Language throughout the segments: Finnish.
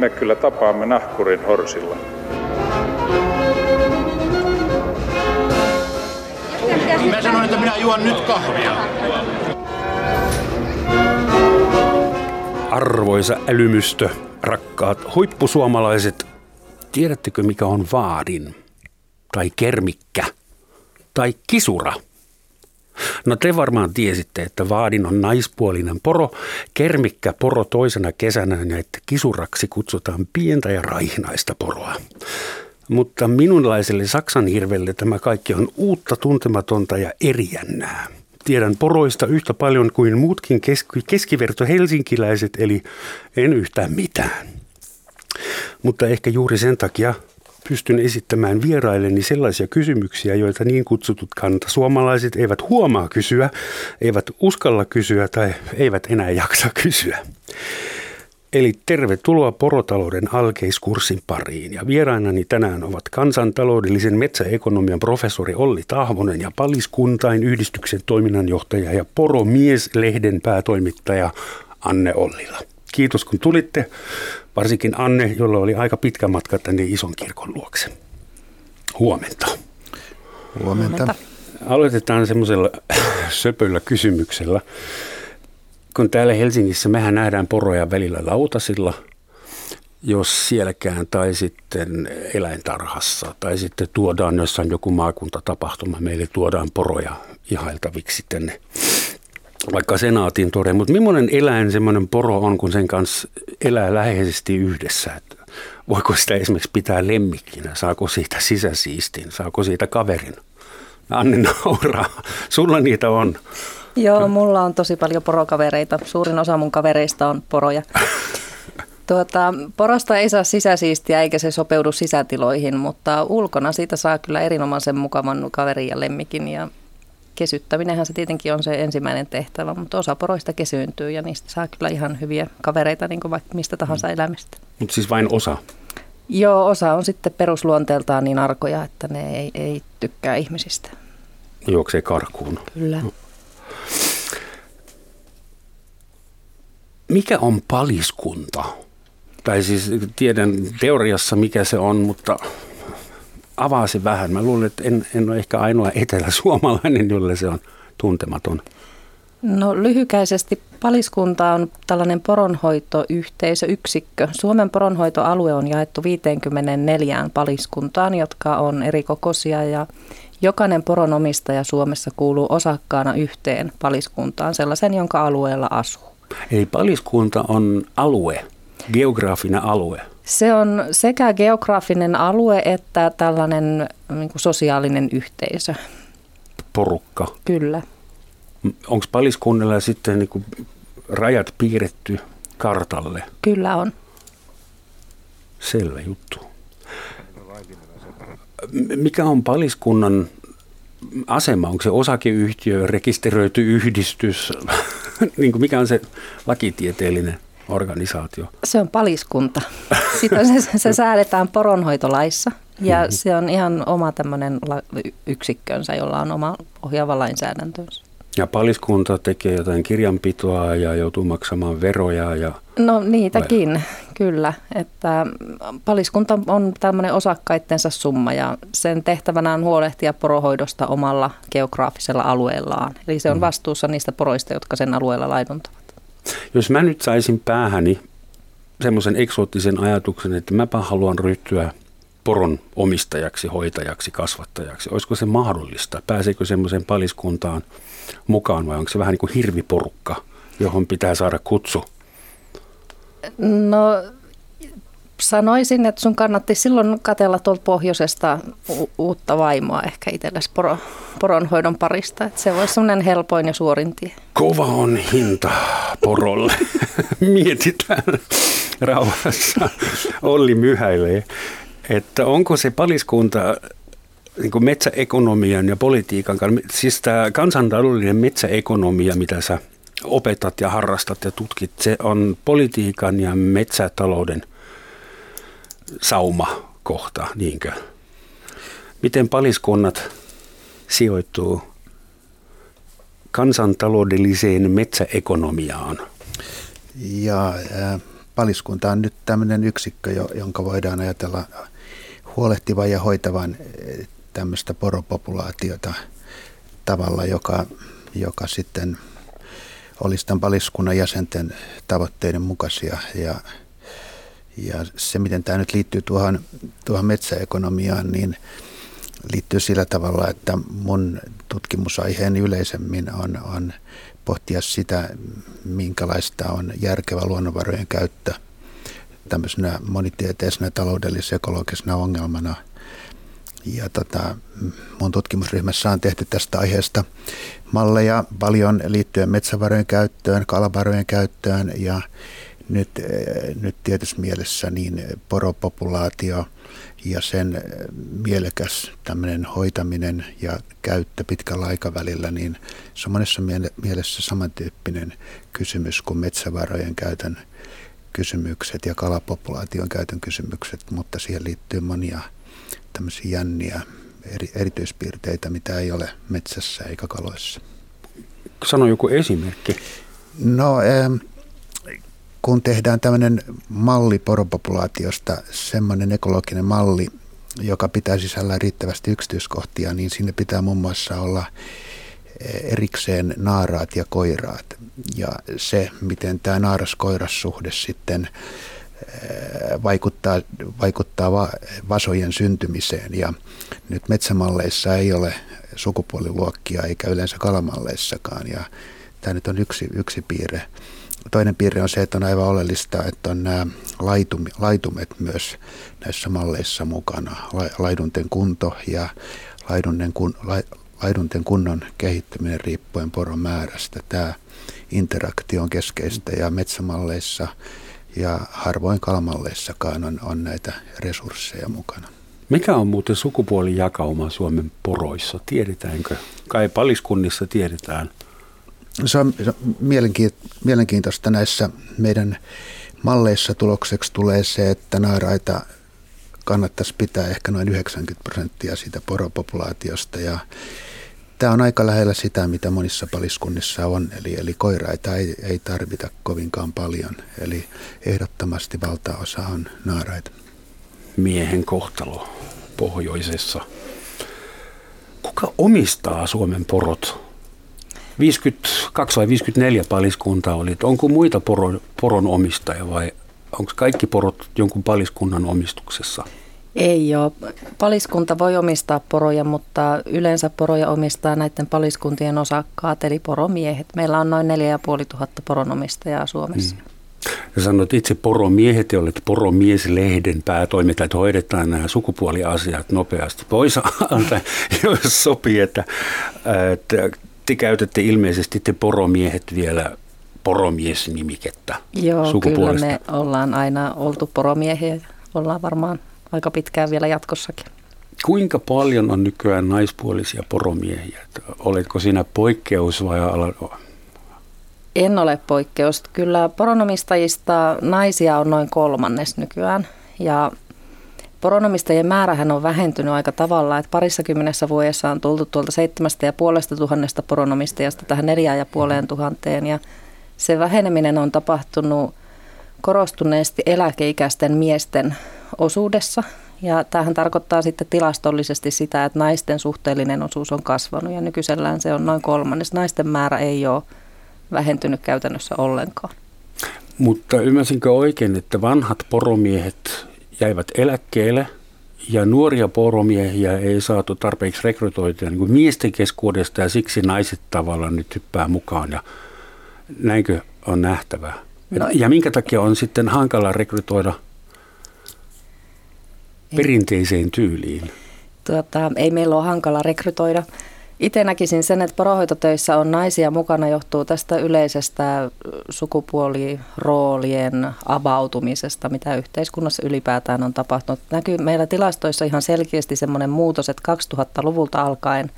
me kyllä tapaamme nahkurin horsilla. Mä sanoin, että minä juon nyt kahvia. Arvoisa älymystö, rakkaat huippusuomalaiset, tiedättekö mikä on vaadin? Tai kermikkä? Tai kisura? No te varmaan tiesitte, että vaadin on naispuolinen poro, kermikkä poro toisena kesänä ja että kisuraksi kutsutaan pientä ja raihnaista poroa. Mutta minunlaiselle Saksan hirvelle tämä kaikki on uutta, tuntematonta ja eriännää. Tiedän poroista yhtä paljon kuin muutkin keski- keskiverto helsinkiläiset, eli en yhtään mitään. Mutta ehkä juuri sen takia pystyn esittämään vierailleni sellaisia kysymyksiä, joita niin kutsutut kantasuomalaiset eivät huomaa kysyä, eivät uskalla kysyä tai eivät enää jaksa kysyä. Eli tervetuloa porotalouden alkeiskurssin pariin. Ja vierainani tänään ovat kansantaloudellisen metsäekonomian professori Olli Tahvonen ja Paliskuntain yhdistyksen toiminnanjohtaja ja Poromies-lehden päätoimittaja Anne Ollila. Kiitos kun tulitte, varsinkin Anne, jolla oli aika pitkä matka tänne ison kirkon luokse. Huomenta. Huomenta. Aloitetaan semmoisella söpöllä kysymyksellä. Kun täällä Helsingissä mehän nähdään poroja välillä lautasilla, jos sielläkään tai sitten eläintarhassa tai sitten tuodaan jossain joku maakuntatapahtuma, meille tuodaan poroja ihailtaviksi tänne vaikka senaatin todeen, mutta millainen eläin semmoinen poro on, kun sen kanssa elää läheisesti yhdessä? Että voiko sitä esimerkiksi pitää lemmikkinä? Saako siitä sisäsiistin? Saako siitä kaverin? Anni nauraa. Sulla niitä on. Joo, mulla on tosi paljon porokavereita. Suurin osa mun kavereista on poroja. Tuota, porosta ei saa sisäsiistiä eikä se sopeudu sisätiloihin, mutta ulkona siitä saa kyllä erinomaisen mukavan kaverin ja lemmikin. Ja kesyttäminenhän se tietenkin on se ensimmäinen tehtävä, mutta osa poroista kesyyntyy ja niistä saa kyllä ihan hyviä kavereita niin kuin vaikka mistä tahansa mm. elämästä. Mutta siis vain osa? Joo, osa on sitten perusluonteeltaan niin arkoja, että ne ei, ei tykkää ihmisistä. Juoksee karkuun. Kyllä. Mikä on paliskunta? Tai siis tiedän teoriassa mikä se on, mutta avaa se vähän. Mä luulen, että en, en ole ehkä ainoa etelä-suomalainen, jolle se on tuntematon. No lyhykäisesti paliskunta on tällainen poronhoitoyhteisöyksikkö. Suomen poronhoitoalue on jaettu 54 paliskuntaan, jotka on eri kokoisia ja jokainen poronomistaja Suomessa kuuluu osakkaana yhteen paliskuntaan, sellaisen, jonka alueella asuu. Eli paliskunta on alue, geograafinen alue. Se on sekä geograafinen alue että tällainen niin kuin sosiaalinen yhteisö. Porukka. Kyllä. Onko paliskunnalla sitten niin kuin rajat piirretty kartalle? Kyllä on. Selvä juttu. Mikä on paliskunnan asema? Onko se osakeyhtiö, rekisteröity yhdistys? niin mikä on se lakitieteellinen organisaatio? Se on paliskunta. Sitä se, se säädetään poronhoitolaissa ja mm-hmm. se on ihan oma tämmöinen yksikkönsä, jolla on oma ohjaava lainsäädäntönsä. Ja paliskunta tekee jotain kirjanpitoa ja joutuu maksamaan veroja. Ja... No niitäkin, vai? kyllä. Että paliskunta on tämmöinen osakkaittensa summa ja sen tehtävänä on huolehtia porohoidosta omalla geograafisella alueellaan. Eli se on mm. vastuussa niistä poroista, jotka sen alueella laiduntavat. Jos mä nyt saisin päähäni semmoisen eksoottisen ajatuksen, että mäpä haluan ryhtyä poron omistajaksi, hoitajaksi, kasvattajaksi. Olisiko se mahdollista? Pääseekö semmoiseen paliskuntaan mukaan vai onko se vähän niin kuin hirviporukka, johon pitää saada kutsu? No sanoisin, että sun kannatti silloin katella tuolta pohjoisesta u- uutta vaimoa ehkä itsellesi poro, poronhoidon parista. Että se olisi semmoinen helpoin ja suorin tie. Kova on hinta porolle. Mietitään rauhassa. Olli myhäilee, että onko se paliskunta niin kuin metsäekonomian ja politiikan kanssa, siis tämä kansantaloudellinen metsäekonomia, mitä sä opetat ja harrastat ja tutkit, se on politiikan ja metsätalouden sauma kohta, niinkö? Miten paliskunnat sijoittuu kansantaloudelliseen metsäekonomiaan? Ja äh, paliskunta on nyt tämmöinen yksikkö, jonka voidaan ajatella huolehtivan ja hoitavan tämmöistä poropopulaatiota tavalla, joka, joka sitten olisi tämän paliskunnan jäsenten tavoitteiden mukaisia. Ja, ja se, miten tämä nyt liittyy tuohon, tuohon metsäekonomiaan, niin liittyy sillä tavalla, että mun tutkimusaiheeni yleisemmin on, on pohtia sitä, minkälaista on järkevä luonnonvarojen käyttö tämmöisenä monitieteisenä taloudellis-ekologisena ongelmana. Ja tota, mun tutkimusryhmässä on tehty tästä aiheesta malleja paljon liittyen metsävarojen käyttöön, kalavarojen käyttöön ja nyt, eh, nyt tietyssä mielessä niin poropopulaatio ja sen eh, mielekäs tämmöinen hoitaminen ja käyttö pitkällä aikavälillä, niin se on monessa mielessä samantyyppinen kysymys kuin metsävarojen käytön kysymykset ja kalapopulaation käytön kysymykset, mutta siihen liittyy monia tämmöisiä jänniä eri, erityispiirteitä, mitä ei ole metsässä eikä kaloissa. Sano joku esimerkki. No, kun tehdään tämmöinen malli poropopulaatiosta, semmoinen ekologinen malli, joka pitää sisällään riittävästi yksityiskohtia, niin sinne pitää muun muassa olla erikseen naaraat ja koiraat. Ja se, miten tämä naaras-koiras-suhde sitten vaikuttaa, vaikuttaa va, vasojen syntymiseen. Ja nyt metsämalleissa ei ole sukupuoliluokkia eikä yleensä kalamalleissakaan. Ja tämä nyt on yksi, yksi piirre. Toinen piirre on se, että on aivan oleellista, että on nämä laitum, laitumet myös näissä malleissa mukana. Laidunten kunto ja laidunten, kun, laidunten kunnon kehittyminen riippuen poron määrästä. Tämä interaktio on keskeistä ja metsämalleissa ja harvoin kalamalleissakaan on, on näitä resursseja mukana. Mikä on muuten sukupuolijakauma Suomen poroissa? Tiedetäänkö? Kai paliskunnissa tiedetään. Se on, mielenkiintoista näissä meidän malleissa tulokseksi tulee se, että naaraita kannattaisi pitää ehkä noin 90 prosenttia siitä poropopulaatiosta ja Tämä on aika lähellä sitä, mitä monissa paliskunnissa on, eli, eli koiraita ei, ei tarvita kovinkaan paljon, eli ehdottomasti valtaosa on naaraita. Miehen kohtalo pohjoisessa. Kuka omistaa Suomen porot? 52 vai 54 paliskuntaa oli. Onko muita poron, poron omistajia vai onko kaikki porot jonkun paliskunnan omistuksessa? Ei ole. Paliskunta voi omistaa poroja, mutta yleensä poroja omistaa näiden paliskuntien osakkaat, eli poromiehet. Meillä on noin 4500 poronomistajaa Suomessa. Hmm. Ja sanoit itse poromiehet ja olet poromieslehden päätoimittaja, että hoidetaan nämä sukupuoliasiat nopeasti pois jos sopii, että, että te käytätte ilmeisesti te poromiehet vielä poromiesnimikettä Joo, kyllä me ollaan aina oltu poromiehiä. Ollaan varmaan aika pitkään vielä jatkossakin. Kuinka paljon on nykyään naispuolisia poromiehiä? Oletko siinä poikkeus vai ala? En ole poikkeus. Kyllä poronomistajista naisia on noin kolmannes nykyään. Ja poronomistajien määrähän on vähentynyt aika tavalla, että parissa kymmenessä vuodessa on tultu tuolta seitsemästä ja puolesta tuhannesta poronomistajasta tähän neljään ja puoleen tuhanteen. Ja se väheneminen on tapahtunut korostuneesti eläkeikäisten miesten osuudessa. Ja tämähän tarkoittaa sitten tilastollisesti sitä, että naisten suhteellinen osuus on kasvanut ja nykyisellään se on noin kolmannes. Naisten määrä ei ole vähentynyt käytännössä ollenkaan. Mutta ymmärsinkö oikein, että vanhat poromiehet jäivät eläkkeelle ja nuoria poromiehiä ei saatu tarpeeksi rekrytoitua niin kuin miesten keskuudesta ja siksi naiset tavallaan nyt hyppää mukaan ja näinkö on nähtävää? No, ja minkä takia on sitten hankala rekrytoida – perinteiseen tyyliin? Tuota, ei meillä ole hankala rekrytoida. Itse näkisin sen, että porohoitotöissä on naisia mukana johtuu tästä yleisestä sukupuoliroolien avautumisesta, mitä yhteiskunnassa ylipäätään on tapahtunut. Näkyy meillä tilastoissa ihan selkeästi semmoinen muutos, että 2000-luvulta alkaen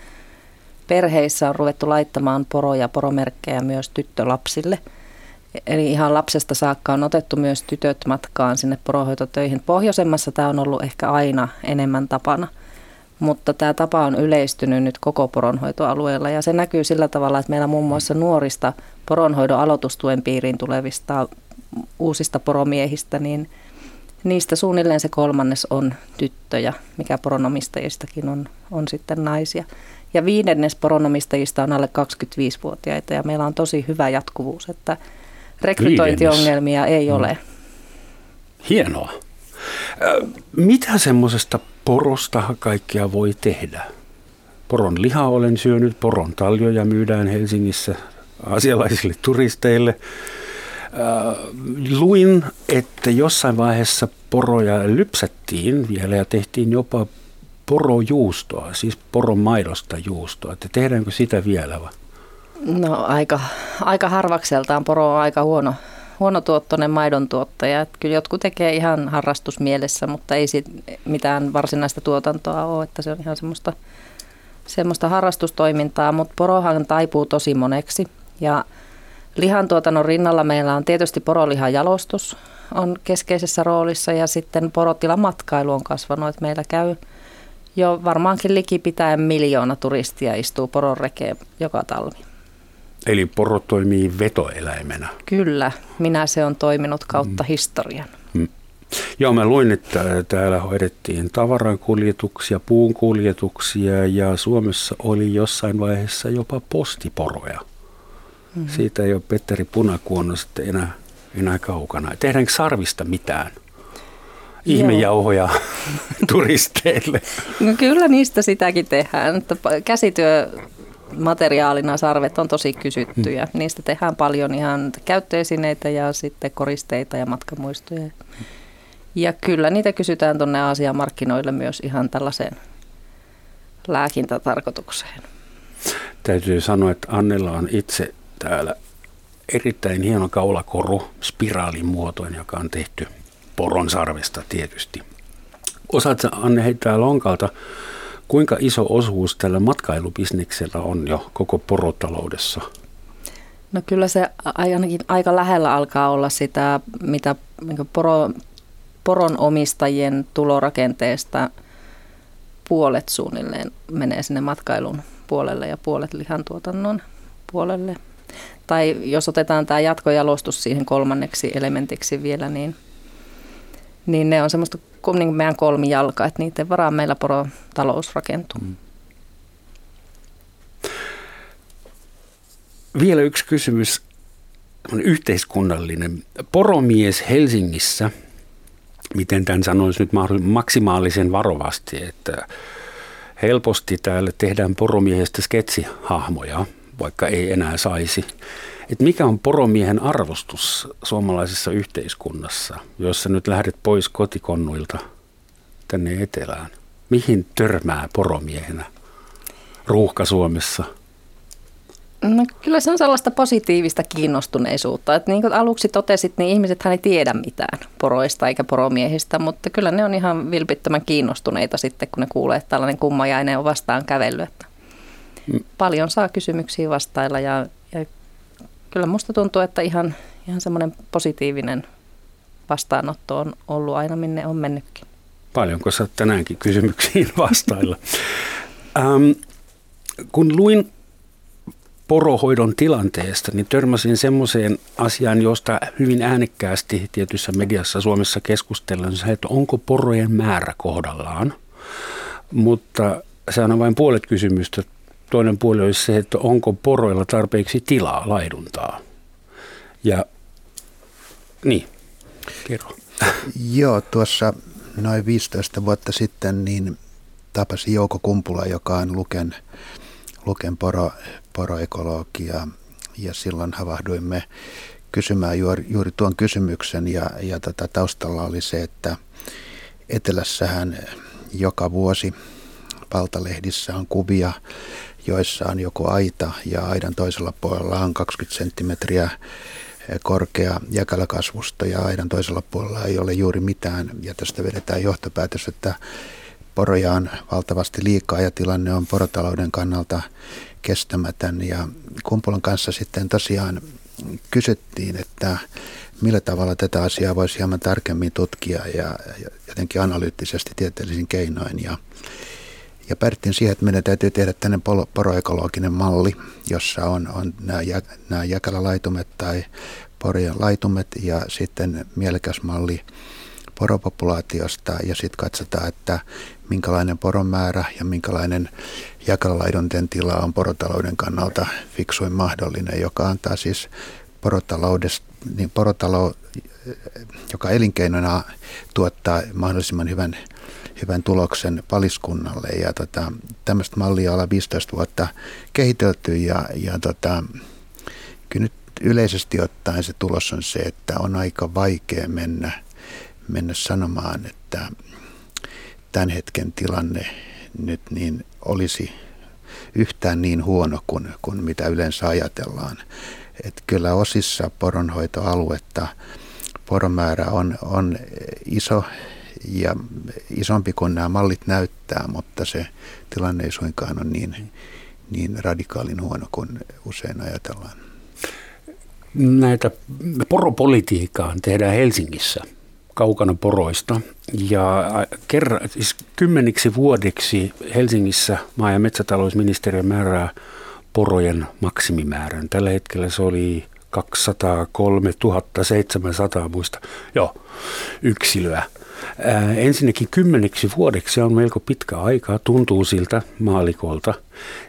perheissä on ruvettu laittamaan poroja, poromerkkejä myös tyttölapsille – Eli ihan lapsesta saakka on otettu myös tytöt matkaan sinne poronhoitotöihin. Pohjoisemmassa tämä on ollut ehkä aina enemmän tapana, mutta tämä tapa on yleistynyt nyt koko poronhoitoalueella ja se näkyy sillä tavalla, että meillä muun muassa nuorista poronhoidon aloitustuen piiriin tulevista uusista poromiehistä, niin niistä suunnilleen se kolmannes on tyttöjä, mikä poronomistajistakin on, on sitten naisia. Ja viidennes poronomistajista on alle 25-vuotiaita ja meillä on tosi hyvä jatkuvuus, että rekrytointiongelmia ei mm. ole. Hienoa. Mitä semmoisesta porosta kaikkea voi tehdä? Poron lihaa olen syönyt, poron taljoja myydään Helsingissä asialaisille turisteille. luin, että jossain vaiheessa poroja lypsättiin vielä ja tehtiin jopa porojuustoa, siis poron maidosta juustoa. Että tehdäänkö sitä vielä vai? No aika, aika harvakseltaan poro on aika huono, huonotuottoinen maidon tuottaja. Että kyllä jotkut tekee ihan harrastusmielessä, mutta ei siitä mitään varsinaista tuotantoa ole, että se on ihan semmoista, semmoista harrastustoimintaa, mutta porohan taipuu tosi moneksi. Ja lihantuotannon rinnalla meillä on tietysti porolihan jalostus on keskeisessä roolissa ja sitten porotilamatkailu on kasvanut, että meillä käy jo varmaankin likipitäen miljoona turistia istuu poronrekeen joka talvi. Eli poro toimii vetoeläimenä. Kyllä, minä se on toiminut kautta mm. historian. Mm. Joo, mä luin, että täällä hoidettiin tavarankuljetuksia, puunkuljetuksia ja Suomessa oli jossain vaiheessa jopa postiporoja. Mm-hmm. Siitä ei ole Petteri Punakuono sitten enää, enää kaukana. Tehdäänkö sarvista mitään? Ihmejauhoja turisteille. No kyllä niistä sitäkin tehdään. Käsityö materiaalina sarvet on tosi kysyttyjä. Hmm. Niistä tehdään paljon ihan käyttöesineitä ja sitten koristeita ja matkamuistoja. Ja kyllä niitä kysytään tuonne Aasian markkinoille myös ihan tällaiseen lääkintätarkoitukseen. Täytyy sanoa, että Annella on itse täällä erittäin hieno kaulakoru, spiraalin muotoinen, joka on tehty poron sarvesta tietysti. Osaatko Anne heittää lonkalta Kuinka iso osuus tällä matkailubisneksellä on jo koko porotaloudessa? No kyllä se ainakin aika lähellä alkaa olla sitä, mitä poro, poron omistajien tulorakenteesta puolet suunnilleen menee sinne matkailun puolelle ja puolet lihantuotannon puolelle. Tai jos otetaan tämä jatkojalostus siihen kolmanneksi elementiksi vielä, niin, niin ne on semmoista niin meidän kolmi jalka, että niiden varaan meillä porotalous rakentuu. Mm. Vielä yksi kysymys, yhteiskunnallinen. Poromies Helsingissä, miten tämän sanoisi nyt maksimaalisen varovasti, että helposti täällä tehdään poromiehestä sketsihahmoja, vaikka ei enää saisi. Et mikä on poromiehen arvostus suomalaisessa yhteiskunnassa, jos sä nyt lähdet pois kotikonnuilta tänne etelään? Mihin törmää poromiehenä ruuhka Suomessa? No, kyllä se on sellaista positiivista kiinnostuneisuutta. Että niin kuin aluksi totesit, niin ihmiset ei tiedä mitään poroista eikä poromiehistä, mutta kyllä ne on ihan vilpittömän kiinnostuneita sitten, kun ne kuulee, että tällainen kummajainen on vastaan kävellyt. Että mm. Paljon saa kysymyksiä vastailla ja kyllä musta tuntuu, että ihan, ihan semmoinen positiivinen vastaanotto on ollut aina minne on mennytkin. Paljonko sä tänäänkin kysymyksiin vastailla? ähm, kun luin porohoidon tilanteesta, niin törmäsin semmoiseen asiaan, josta hyvin äänekkäästi tietyssä mediassa Suomessa keskustellaan, että onko porojen määrä kohdallaan. Mutta se on vain puolet kysymystä toinen puoli olisi se, että onko poroilla tarpeeksi tilaa laiduntaa. Ja niin, kerro. Joo, tuossa noin 15 vuotta sitten niin tapasin Jouko Kumpula, joka on Luken, Luken poro, poroekologia ja silloin havahduimme kysymään juuri, juuri tuon kysymyksen ja, ja tota, taustalla oli se, että etelässähän joka vuosi valtalehdissä on kuvia joissa on joko aita ja aidan toisella puolella on 20 senttimetriä korkea jäkälökasvusto ja aidan toisella puolella ei ole juuri mitään. Ja tästä vedetään johtopäätös, että poroja on valtavasti liikaa ja tilanne on porotalouden kannalta kestämätön. Ja Kumpulan kanssa sitten tosiaan kysyttiin, että millä tavalla tätä asiaa voisi hieman tarkemmin tutkia ja jotenkin analyyttisesti tieteellisin keinoin. Ja Ja päädyttiin siihen, että meidän täytyy tehdä tänne poroekologinen malli, jossa on, on nämä, jä, nämä jäkälälaitumet tai porojen laitumet ja sitten mielekäs malli poropopulaatiosta. Ja sitten katsotaan, että minkälainen poromäärä ja minkälainen jakalalaidunten tila on porotalouden kannalta fiksuin mahdollinen, joka antaa siis porotaloudesta, niin porotalo, joka elinkeinona tuottaa mahdollisimman hyvän, hyvän tuloksen paliskunnalle. Ja tota, tämmöistä mallia ollaan 15 vuotta kehitelty ja, ja tota, kyllä nyt yleisesti ottaen se tulos on se, että on aika vaikea mennä, mennä sanomaan, että tämän hetken tilanne nyt niin olisi yhtään niin huono kuin, kuin mitä yleensä ajatellaan. Et kyllä osissa poronhoitoaluetta poromäärä on, on iso ja isompi kuin nämä mallit näyttää, mutta se tilanne ei suinkaan ole niin, niin radikaalin huono kuin usein ajatellaan. Näitä poropolitiikkaa tehdään Helsingissä kaukana poroista. Ja kerran, siis kymmeniksi vuodeksi Helsingissä maa- ja metsätalousministeriö määrää porojen maksimimäärän. Tällä hetkellä se oli 203 700 muista joo, yksilöä. Ää, ensinnäkin kymmeniksi vuodeksi on melko pitkä aika, tuntuu siltä maalikolta.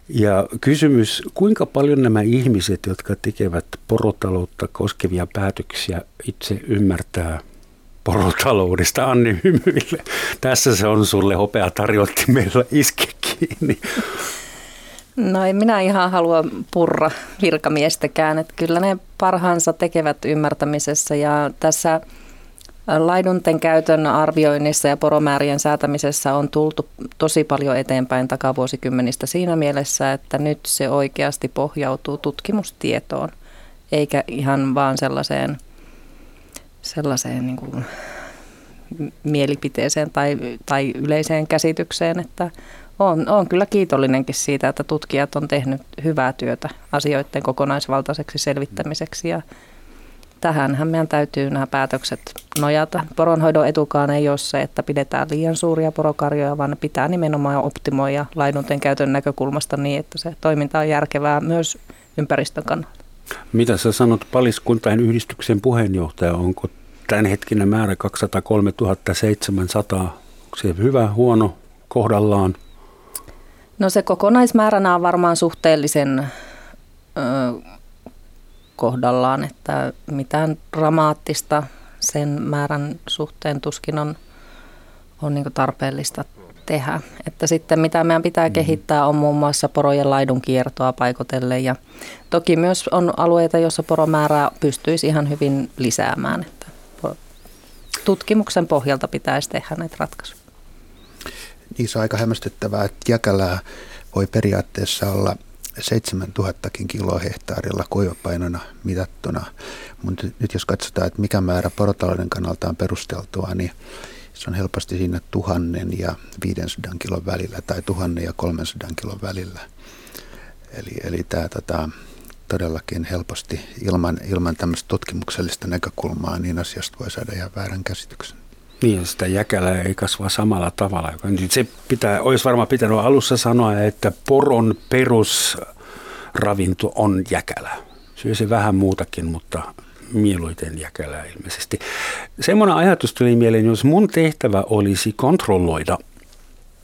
Ja kysymys, kuinka paljon nämä ihmiset, jotka tekevät porotaloutta koskevia päätöksiä, itse ymmärtää porotaloudesta Anni Hymyille. Tässä se on sulle hopea tarjotti meillä iske kiinni. No en minä ihan halua purra virkamiestäkään, että kyllä ne parhaansa tekevät ymmärtämisessä ja tässä laidunten käytön arvioinnissa ja poromäärien säätämisessä on tultu tosi paljon eteenpäin takavuosikymmenistä siinä mielessä, että nyt se oikeasti pohjautuu tutkimustietoon, eikä ihan vaan sellaiseen, sellaiseen niin kuin mielipiteeseen tai, tai yleiseen käsitykseen, että on, on kyllä kiitollinenkin siitä, että tutkijat on tehnyt hyvää työtä asioiden kokonaisvaltaiseksi selvittämiseksi ja tähänhän meidän täytyy nämä päätökset nojata. Poronhoidon etukaan ei ole se, että pidetään liian suuria porokarjoja, vaan ne pitää nimenomaan optimoida laidunten käytön näkökulmasta niin, että se toiminta on järkevää myös ympäristön kannalta. Mitä sä sanot paliskuntain yhdistyksen puheenjohtaja, onko tämänhetkinen määrä 203 700, onko se hyvä, huono, kohdallaan? No se kokonaismääränä on varmaan suhteellisen ö, kohdallaan, että mitään dramaattista sen määrän suhteen tuskin on, on niin tarpeellista tehdä. Että sitten mitä meidän pitää mm. kehittää on muun muassa porojen laidun kiertoa paikotelle ja toki myös on alueita, joissa poromäärää pystyisi ihan hyvin lisäämään. Että tutkimuksen pohjalta pitäisi tehdä näitä ratkaisuja niissä on aika hämmästyttävää, että jäkälää voi periaatteessa olla 7000 kiloa hehtaarilla kuivapainona mitattuna. Mutta nyt jos katsotaan, että mikä määrä porotalouden kannalta on perusteltua, niin se on helposti siinä tuhannen ja 500 kilon välillä tai tuhannen ja 300 kilon välillä. Eli, eli tämä tota, todellakin helposti ilman, ilman tämmöistä tutkimuksellista näkökulmaa, niin asiasta voi saada ihan väärän käsityksen. Niin, sitä jäkälää ei kasva samalla tavalla. Se pitää, olisi varmaan pitänyt alussa sanoa, että poron perusravinto on jäkälä. Syö se vähän muutakin, mutta mieluiten jäkälää ilmeisesti. Semmoinen ajatus tuli mieleen, jos mun tehtävä olisi kontrolloida,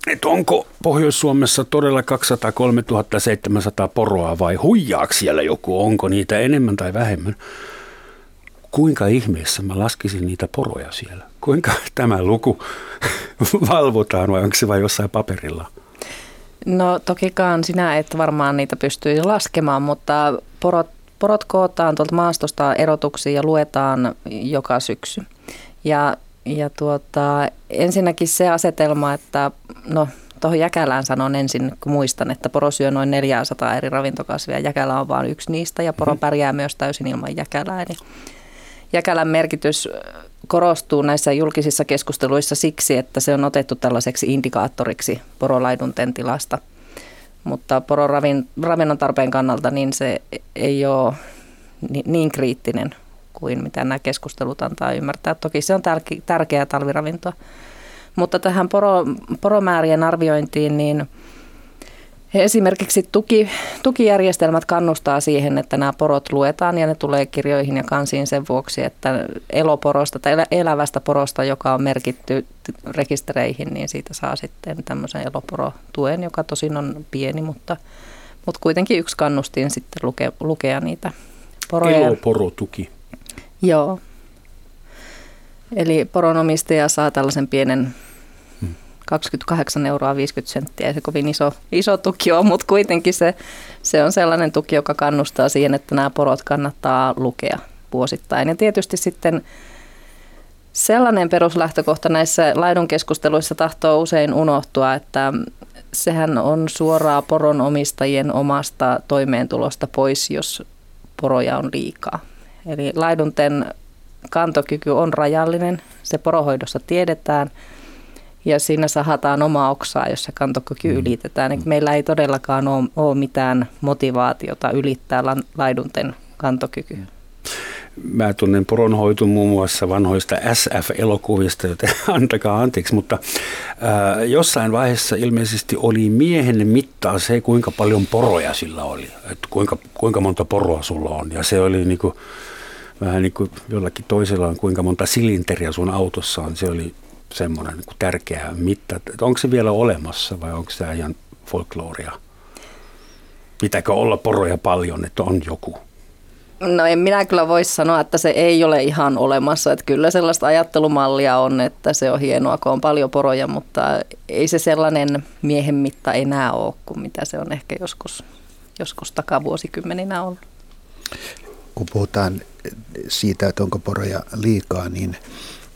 että onko Pohjois-Suomessa todella 203 700 poroa vai huijaako siellä joku, onko niitä enemmän tai vähemmän kuinka ihmeessä mä laskisin niitä poroja siellä? Kuinka tämä luku valvotaan vai onko se vain jossain paperilla? No tokikaan sinä et varmaan niitä pystyisi laskemaan, mutta porot, porot kootaan tuolta maastosta erotuksiin ja luetaan joka syksy. Ja, ja tuota, ensinnäkin se asetelma, että no tuohon jäkälään sanon ensin, kun muistan, että poro syö noin 400 eri ravintokasvia. Jäkälä on vain yksi niistä ja poro mhm. pärjää myös täysin ilman jäkälää. Eli Jäkälän merkitys korostuu näissä julkisissa keskusteluissa siksi, että se on otettu tällaiseksi indikaattoriksi porolaidunten tilasta. Mutta pororavinnon tarpeen kannalta niin se ei ole niin kriittinen kuin mitä nämä keskustelut antaa ymmärtää. Toki se on tärkeää talviravintoa. Mutta tähän poro, poromäärien arviointiin, niin esimerkiksi tuki, tukijärjestelmät kannustaa siihen, että nämä porot luetaan ja ne tulee kirjoihin ja kansiin sen vuoksi, että eloporosta tai elävästä porosta, joka on merkitty rekistereihin, niin siitä saa sitten tämmöisen eloporotuen, joka tosin on pieni, mutta, mutta kuitenkin yksi kannustin sitten lukea, lukea niitä poroja. Eloporotuki. Joo. Eli poronomistaja saa tällaisen pienen 28 euroa 50 senttiä. Ei se kovin iso, iso tuki on, mutta kuitenkin se, se on sellainen tuki, joka kannustaa siihen, että nämä porot kannattaa lukea vuosittain. Ja tietysti sitten sellainen peruslähtökohta näissä laidun keskusteluissa tahtoo usein unohtua, että sehän on suoraa poronomistajien omasta toimeentulosta pois, jos poroja on liikaa. Eli laidunten kantokyky on rajallinen, se porohoidossa tiedetään ja siinä sahataan omaa oksaa, jos se kantokyky mm. ylitetään. Eli meillä ei todellakaan ole, ole mitään motivaatiota ylittää laidunten kantokyky. Mä tunnen poronhoitu muun muassa vanhoista SF-elokuvista, joten antakaa anteeksi, mutta ää, jossain vaiheessa ilmeisesti oli miehen mittaa se, kuinka paljon poroja sillä oli, että kuinka, kuinka monta poroa sulla on. Ja se oli niin kuin, vähän niin kuin jollakin toisella on kuinka monta silinteriä sun autossa on. Se oli semmoinen niin tärkeä mitta. Että onko se vielä olemassa vai onko se ihan folkloria? Pitääkö olla poroja paljon, että on joku? No en minä kyllä voi sanoa, että se ei ole ihan olemassa. Että kyllä sellaista ajattelumallia on, että se on hienoa, kun on paljon poroja, mutta ei se sellainen miehen mitta enää ole kuin mitä se on ehkä joskus, joskus takavuosikymmeninä ollut kun puhutaan siitä, että onko poroja liikaa, niin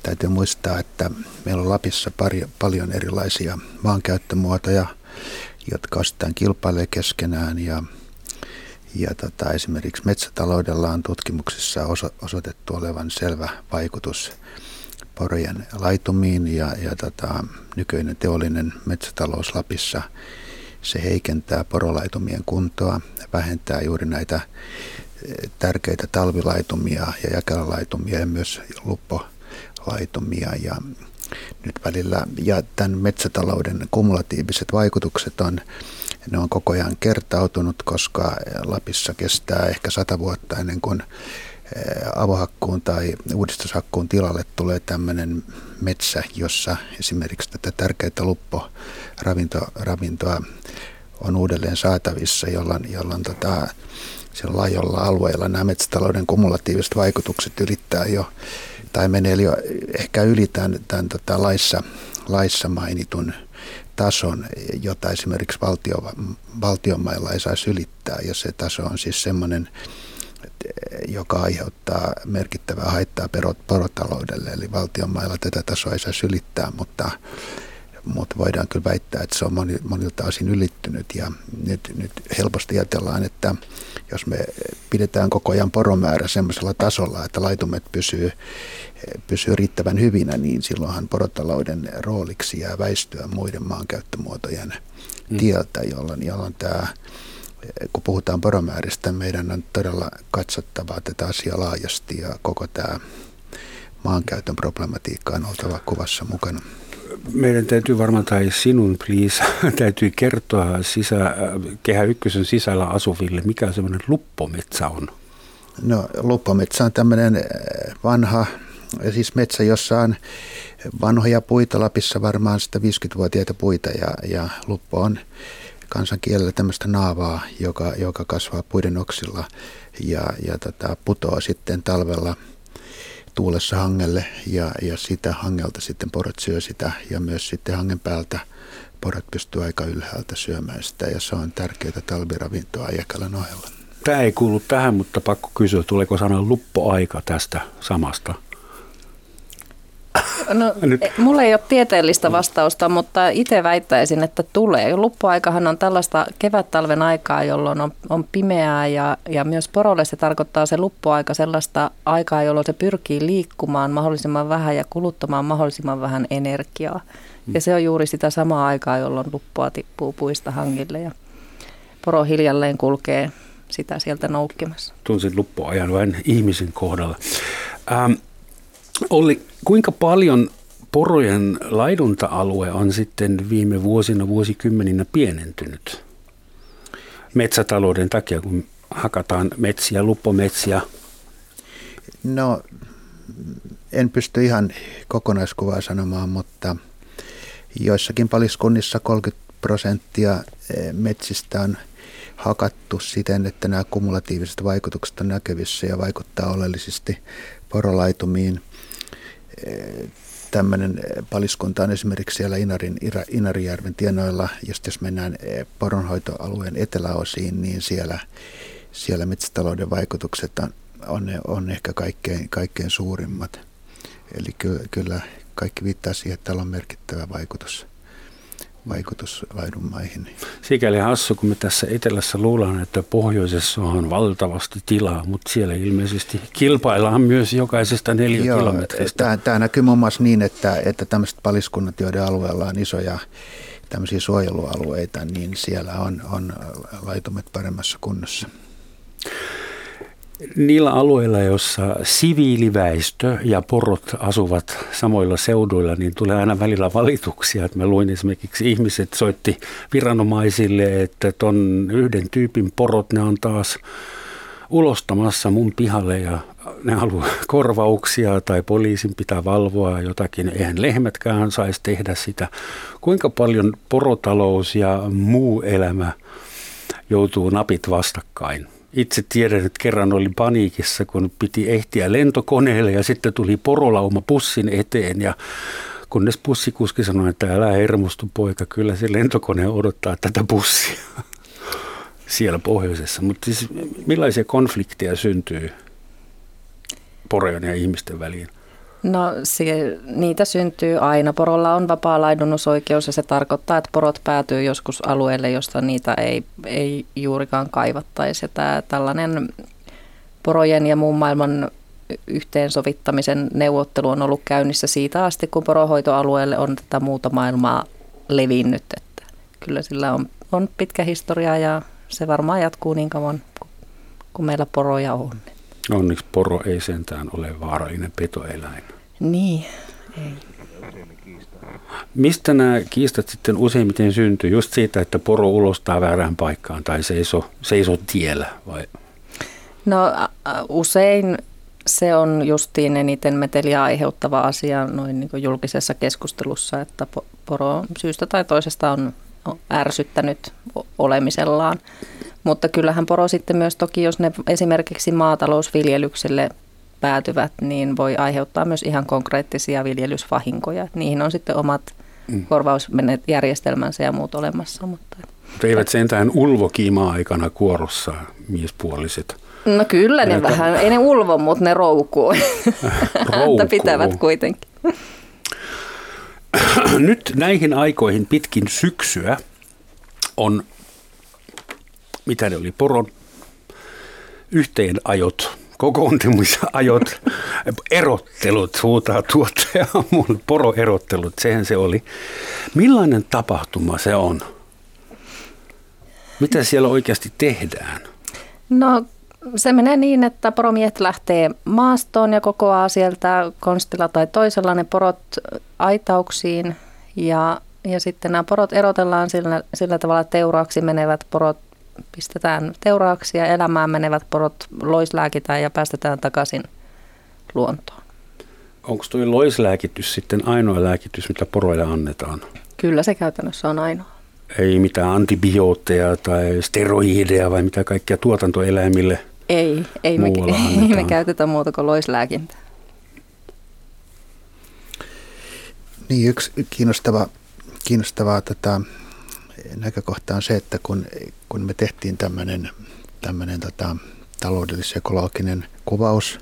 täytyy muistaa, että meillä on Lapissa pari, paljon erilaisia maankäyttömuotoja, jotka osittain kilpailee keskenään ja, ja tota, esimerkiksi metsätaloudella on tutkimuksissa oso, osoitettu olevan selvä vaikutus porojen laitumiin ja, ja tota, nykyinen teollinen metsätalous Lapissa se heikentää porolaitumien kuntoa, vähentää juuri näitä tärkeitä talvilaitumia ja jakelalaitumia ja myös luppolaitumia ja nyt välillä. Ja tämän metsätalouden kumulatiiviset vaikutukset on, ne on koko ajan kertautunut, koska Lapissa kestää ehkä sata vuotta ennen kuin eh, avohakkuun tai uudistushakkuun tilalle tulee tämmöinen metsä, jossa esimerkiksi tätä tärkeää lupporavintoa on uudelleen saatavissa, jolloin, jolloin tota, siellä laajolla alueella nämä metsätalouden kumulatiiviset vaikutukset ylittää jo, tai menee jo ehkä yli tämän, tämän tota laissa, laissa mainitun tason, jota esimerkiksi valtio, valtionmailla ei saisi ylittää, ja se taso on siis semmoinen, joka aiheuttaa merkittävää haittaa porotaloudelle, eli valtionmailla tätä tasoa ei saisi ylittää, mutta mutta voidaan kyllä väittää, että se on moni, monilta osin ylittynyt ja nyt, nyt helposti ajatellaan, että jos me pidetään koko ajan poromäärä semmoisella tasolla, että laitumet pysyy, pysyy riittävän hyvinä, niin silloinhan porotalouden rooliksi jää väistyä muiden maankäyttömuotojen mm. tieltä, jolloin, jolloin tämä kun puhutaan poromääristä, meidän on todella katsottava tätä asiaa laajasti ja koko tämä maankäytön problematiikka on oltava kuvassa mukana meidän täytyy varmaan, tai sinun please, täytyy kertoa sisä, kehä ykkösen sisällä asuville, mikä semmoinen luppometsä on. No luppometsä on tämmöinen eh, vanha, siis metsä, jossa on vanhoja puita, Lapissa varmaan sitä 50-vuotiaita puita ja, ja luppo on kansankielellä tämmöistä naavaa, joka, joka kasvaa puiden oksilla ja, ja tota, putoaa sitten talvella – tuulessa hangelle ja, ja sitä hangelta sitten porot syö sitä ja myös sitten hangen päältä porot pystyy aika ylhäältä syömään sitä ja se on tärkeää talviravintoa Jakalan ohella. Tämä ei kuulu tähän, mutta pakko kysyä, tuleeko sana luppoaika tästä samasta? No, Nyt. E, mulla ei ole tieteellistä vastausta, mutta itse väittäisin, että tulee. Luppuaikahan on tällaista kevät-talven aikaa, jolloin on, on pimeää ja, ja myös porolle se tarkoittaa se luppuaika sellaista aikaa, jolloin se pyrkii liikkumaan mahdollisimman vähän ja kuluttamaan mahdollisimman vähän energiaa. Ja se on juuri sitä samaa aikaa, jolloin luppua tippuu puista hangille ja poro hiljalleen kulkee sitä sieltä noukkimassa. Tunsin luppuajan vain ihmisen kohdalla. Ähm, Olli, kuinka paljon porojen laidunta-alue on sitten viime vuosina, vuosikymmeninä pienentynyt metsätalouden takia, kun hakataan metsiä, luppometsiä? No, en pysty ihan kokonaiskuvaa sanomaan, mutta joissakin paliskunnissa 30 prosenttia eh, metsistä on hakattu siten, että nämä kumulatiiviset vaikutukset on näkyvissä ja vaikuttaa oleellisesti porolaitumiin. Eh, tämmöinen eh, paliskunta on esimerkiksi siellä Inarin, Inarijärven tienoilla, just jos mennään poronhoitoalueen eteläosiin, niin siellä, siellä metsätalouden vaikutukset on, on, on ehkä kaikkein, kaikkein suurimmat. Eli kyllä, kyllä kaikki viittaa siihen, että tällä on merkittävä vaikutus vaikutus laidunmaihin. Sikäli hassu, kun me tässä etelässä luullaan, että pohjoisessa on valtavasti tilaa, mutta siellä ilmeisesti kilpaillaan myös jokaisesta neljä kilometristä. Tämä, tämä näkyy muun muassa niin, että, että tämmöiset paliskunnat, joiden alueella on isoja tämmöisiä suojelualueita, niin siellä on, on laitumet paremmassa kunnossa niillä alueilla, joissa siviiliväestö ja porot asuvat samoilla seuduilla, niin tulee aina välillä valituksia. Että mä luin esimerkiksi ihmiset soitti viranomaisille, että ton yhden tyypin porot, ne on taas ulostamassa mun pihalle ja ne haluaa korvauksia tai poliisin pitää valvoa jotakin. Eihän lehmätkään saisi tehdä sitä. Kuinka paljon porotalous ja muu elämä joutuu napit vastakkain? Itse tiedän, että kerran olin paniikissa, kun piti ehtiä lentokoneelle ja sitten tuli porolauma pussin eteen ja kunnes bussikuski sanoi, että älä hermostu poika, kyllä se lentokone odottaa tätä bussia siellä pohjoisessa. Mutta siis millaisia konflikteja syntyy porojen ja ihmisten väliin? No se, niitä syntyy aina. Porolla on vapaa laidunnusoikeus ja se tarkoittaa, että porot päätyy joskus alueelle, josta niitä ei, ei juurikaan kaivattaisi. Tämä tällainen porojen ja muun maailman yhteensovittamisen neuvottelu on ollut käynnissä siitä asti, kun porohoitoalueelle on tätä muuta maailmaa levinnyt. Että kyllä sillä on, on pitkä historia ja se varmaan jatkuu niin kauan, kun meillä poroja on. Onneksi poro ei sentään ole vaarallinen petoeläin. Niin, ei. Mistä nämä kiistat sitten useimmiten syntyy? Just siitä, että poro ulostaa väärään paikkaan tai seiso, seiso tiellä vai? No usein se on justiin eniten meteliä aiheuttava asia noin niin julkisessa keskustelussa, että poro syystä tai toisesta on ärsyttänyt olemisellaan. Mutta kyllähän poro sitten myös toki, jos ne esimerkiksi maatalousviljelykselle päätyvät, niin voi aiheuttaa myös ihan konkreettisia viljelysvahinkoja. Niihin on sitten omat mm. korvausjärjestelmänsä ja muut olemassa. Mutta, mutta eivät sentään ulvo aikana kuorossa miespuoliset. No kyllä ne Näitä... vähän, ei ne ulvo, mutta ne roukuu. roukuu. pitävät kuitenkin. Nyt näihin aikoihin pitkin syksyä on, mitä ne oli, poron yhteenajot kokoontumisajot, erottelut, huutaa tuottaja mulle, poroerottelut, sehän se oli. Millainen tapahtuma se on? Mitä siellä oikeasti tehdään? No se menee niin, että poromiehet lähtee maastoon ja kokoaa sieltä konstilla tai toisella ne porot aitauksiin ja, ja sitten nämä porot erotellaan sillä, sillä tavalla teuraaksi menevät porot pistetään teuraaksi ja elämään menevät porot loislääkitään ja päästetään takaisin luontoon. Onko tuo loislääkitys sitten ainoa lääkitys, mitä poroille annetaan? Kyllä se käytännössä on ainoa. Ei mitään antibiootteja tai steroideja vai mitä kaikkia tuotantoeläimille Ei, ei me, ei me käytetä muuta kuin loislääkintää. Niin, yksi kiinnostava, kiinnostavaa tätä näkökohta on se, että kun, kun me tehtiin tämmöinen, tämmöinen tota, taloudellis-ekologinen kuvaus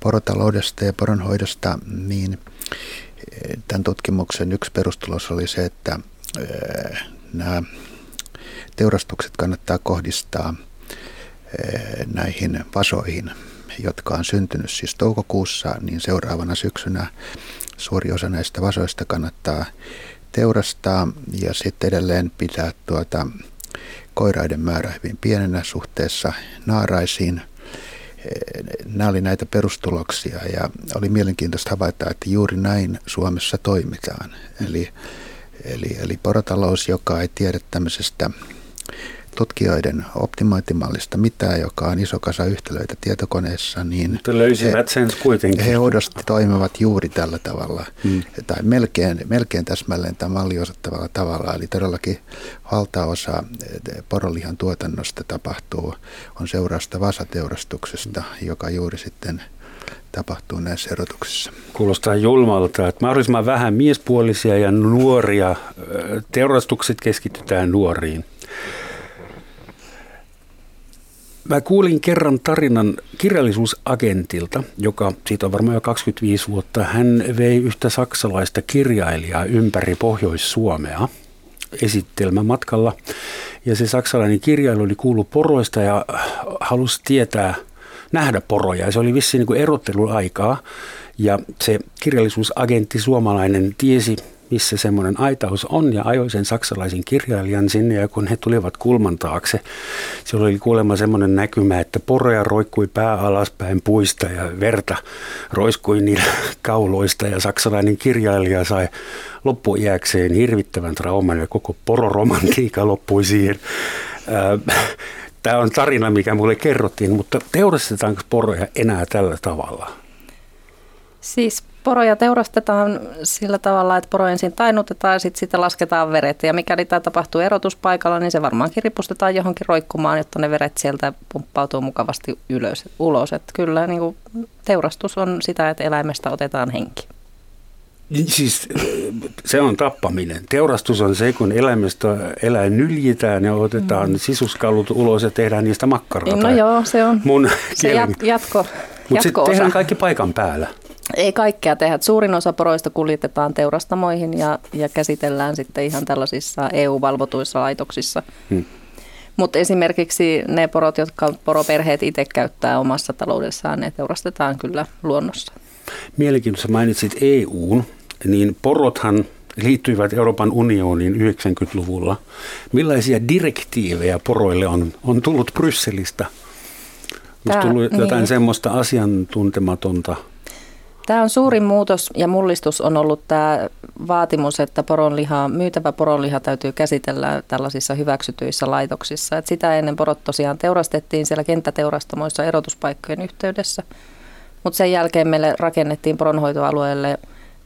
porotaloudesta ja poronhoidosta, niin eh, tämän tutkimuksen yksi perustulos oli se, että eh, nämä teurastukset kannattaa kohdistaa eh, näihin vasoihin, jotka on syntynyt siis toukokuussa, niin seuraavana syksynä suuri osa näistä vasoista kannattaa teurastaa ja sitten edelleen pitää tuota koiraiden määrä hyvin pienenä suhteessa naaraisiin. nämä oli näitä perustuloksia ja oli mielenkiintoista havaita, että juuri näin Suomessa toimitaan. Eli, eli, eli porotalous, joka ei tiedä tämmöisestä tutkijoiden optimointimallista mitään, joka on iso kasa yhtälöitä tietokoneessa, niin Mutta löysivät sen kuitenkin. he oudosti toimivat juuri tällä tavalla, hmm. tai melkein, melkein täsmälleen tämän malli osoittavalla tavalla. Eli todellakin valtaosa eh, porolihan tuotannosta tapahtuu, on seurausta vasateurastuksesta, joka juuri sitten tapahtuu näissä erotuksissa. Kuulostaa julmalta, että mahdollisimman vähän miespuolisia ja nuoria. Teurastukset keskitytään nuoriin. Mä kuulin kerran tarinan kirjallisuusagentilta, joka siitä on varmaan jo 25 vuotta. Hän vei yhtä saksalaista kirjailijaa ympäri Pohjois-Suomea esittelmämatkalla. Ja se saksalainen kirjailu oli kuullut poroista ja halusi tietää, nähdä poroja. Ja se oli vissiin niin erotteluaikaa. Ja se kirjallisuusagentti suomalainen tiesi missä semmoinen aitaus on ja ajoi sen saksalaisen kirjailijan sinne ja kun he tulivat kulman taakse, siellä oli kuulemma semmoinen näkymä, että poroja roikkui pää alaspäin puista ja verta roiskui niillä kauloista ja saksalainen kirjailija sai loppuiäkseen hirvittävän trauman ja koko pororomantiikka loppui siihen. Tämä on tarina, mikä mulle kerrottiin, mutta teurastetaanko poroja enää tällä tavalla? Siis poroja teurastetaan sillä tavalla, että poro ensin tainutetaan ja sitten sitä lasketaan veret. Ja mikäli tämä tapahtuu erotuspaikalla, niin se varmaankin ripustetaan johonkin roikkumaan, jotta ne veret sieltä pumppautuu mukavasti ylös, ulos. Että kyllä niin kuin, teurastus on sitä, että eläimestä otetaan henki. Niin siis se on tappaminen. Teurastus on se, kun eläimestä eläin nyljitään ja otetaan mm. sisuskallut ulos ja tehdään niistä makkaraa. No joo, se on mun se jat, jatko. Mutta sitten tehdään kaikki paikan päällä. Ei kaikkea tehdä. Suurin osa poroista kuljetetaan teurastamoihin ja, ja käsitellään sitten ihan tällaisissa EU-valvotuissa laitoksissa. Hmm. Mutta esimerkiksi ne porot, jotka poroperheet itse käyttää omassa taloudessaan, ne teurastetaan kyllä luonnossa. Mielenkiintoista mainitsit EUn, niin porothan liittyivät Euroopan unioniin 90-luvulla. Millaisia direktiivejä poroille on, on tullut Brysselistä? Onko tullut jotain niin. semmoista asiantuntematonta Tämä on suurin muutos ja mullistus on ollut tämä vaatimus, että poronliha, myytävä poronliha täytyy käsitellä tällaisissa hyväksytyissä laitoksissa. Et sitä ennen porot tosiaan teurastettiin siellä kenttäteurastamoissa erotuspaikkojen yhteydessä, mutta sen jälkeen meille rakennettiin poronhoitoalueelle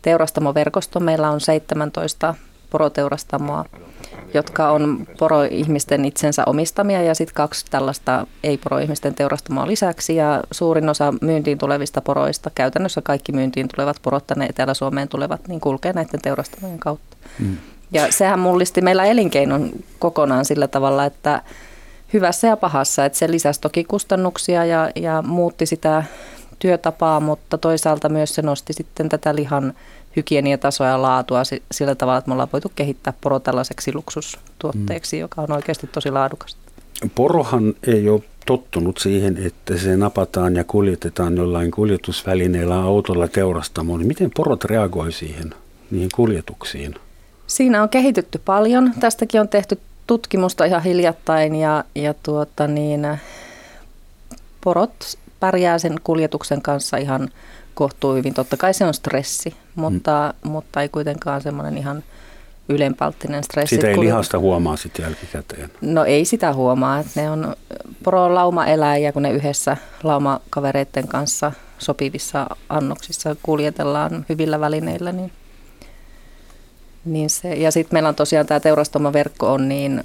teurastamoverkosto. Meillä on 17 poroteurastamoa jotka on poroihmisten itsensä omistamia ja sitten kaksi tällaista ei-poroihmisten teurastamoa lisäksi. Ja suurin osa myyntiin tulevista poroista, käytännössä kaikki myyntiin tulevat porot tänne Etelä-Suomeen tulevat, niin kulkee näiden teurastamojen kautta. Mm. Ja sehän mullisti meillä elinkeinon kokonaan sillä tavalla, että hyvässä ja pahassa, että se lisäsi toki kustannuksia ja, ja muutti sitä työtapaa, mutta toisaalta myös se nosti sitten tätä lihan hygieniatasoa ja laatua sillä tavalla, että me ollaan voitu kehittää poro tällaiseksi luksustuotteeksi, mm. joka on oikeasti tosi laadukasta. Porohan ei ole tottunut siihen, että se napataan ja kuljetetaan jollain kuljetusvälineellä autolla teurastamoon. Niin miten porot reagoi siihen, niihin kuljetuksiin? Siinä on kehitytty paljon. Tästäkin on tehty tutkimusta ihan hiljattain ja, ja tuota niin, porot pärjää sen kuljetuksen kanssa ihan kohtuu hyvin. Totta kai se on stressi, mutta, mm. mutta ei kuitenkaan semmoinen ihan ylenpalttinen stressi. Sitä ei lihasta huomaa sitten jälkikäteen? No ei sitä huomaa. Että ne on poro laumaeläjiä, kun ne yhdessä laumakavereiden kanssa sopivissa annoksissa kuljetellaan hyvillä välineillä. Niin, niin se, ja sitten meillä on tosiaan tämä teurastomaverkko on niin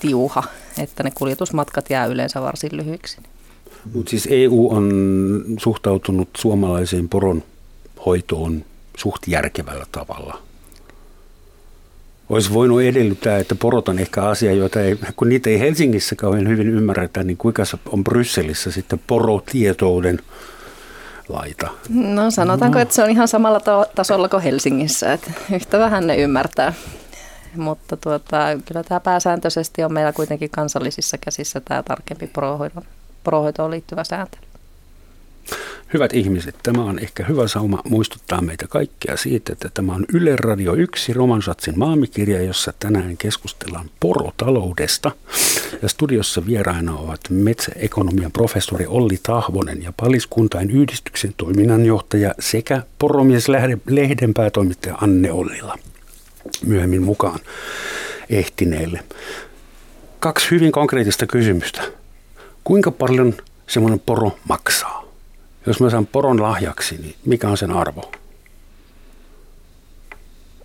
tiuha, että ne kuljetusmatkat jää yleensä varsin lyhyiksi. Mutta siis EU on suhtautunut suomalaiseen poron hoitoon suht järkevällä tavalla. Olisi voinut edellyttää, että porot on ehkä asia, jota ei, kun niitä ei Helsingissä kauhean hyvin ymmärretä, niin kuinka se on Brysselissä sitten porotietouden laita? No sanotaanko, no. että se on ihan samalla tasolla kuin Helsingissä, että yhtä vähän ne ymmärtää. Mutta tuota, kyllä tämä pääsääntöisesti on meillä kuitenkin kansallisissa käsissä tämä tarkempi porohoidon porohoitoon liittyvä sääntely. Hyvät ihmiset, tämä on ehkä hyvä sauma muistuttaa meitä kaikkia siitä, että tämä on Yle Radio 1 Romansatsin maamikirja, jossa tänään keskustellaan porotaloudesta. Ja studiossa vieraina ovat metsäekonomian professori Olli Tahvonen ja Paliskuntain yhdistyksen toiminnanjohtaja sekä poromies-lehden päätoimittaja Anne Ollila. Myöhemmin mukaan ehtineelle. Kaksi hyvin konkreettista kysymystä. Kuinka paljon semmoinen poro maksaa? Jos mä saan poron lahjaksi, niin mikä on sen arvo?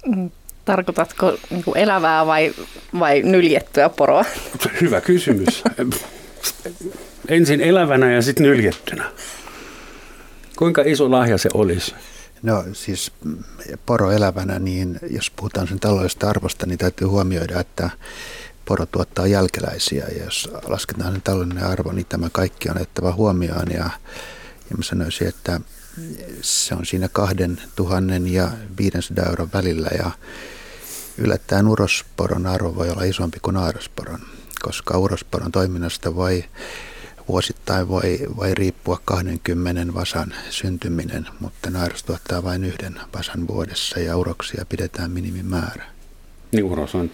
Mm, tarkoitatko niin kuin elävää vai, vai nyljettyä poroa? Hyvä kysymys. Ensin elävänä ja sitten nyljettynä. Kuinka iso lahja se olisi? No siis mm, poro elävänä, niin jos puhutaan sen taloudellisesta arvosta, niin täytyy huomioida, että poro tuottaa jälkeläisiä. Ja jos lasketaan sen taloudellinen arvo, niin tämä kaikki on otettava huomioon. Ja, ja mä sanoisin, että se on siinä kahden tuhannen ja 500 euron välillä. Ja yllättäen urosporon arvo voi olla isompi kuin aarasporon, koska urosporon toiminnasta voi vuosittain voi, voi riippua 20 vasan syntyminen, mutta naaras tuottaa vain yhden vasan vuodessa ja uroksia pidetään minimimäärä. Niin uros on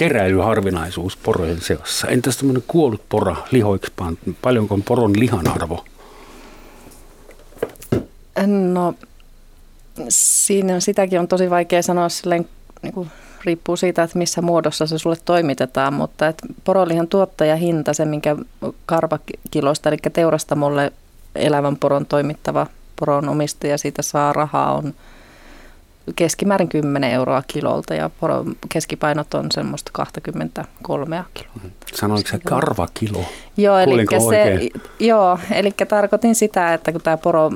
keräilyharvinaisuus porojen seassa. Entäs tämmöinen kuollut pora lihoikspaan, paljonko on poron lihan arvo? No, siinä sitäkin on tosi vaikea sanoa silleen, niin kuin riippuu siitä, että missä muodossa se sulle toimitetaan, mutta että porolihan tuottajahinta, se minkä karvakilosta, eli teurastamolle elävän poron toimittava poron omistaja siitä saa rahaa, on keskimäärin 10 euroa kilolta ja keskipainot on semmoista 23 kiloa. Sanoitko se karvakilo? Joo, eli se, joo, eli tarkoitin sitä, että kun tämä poro,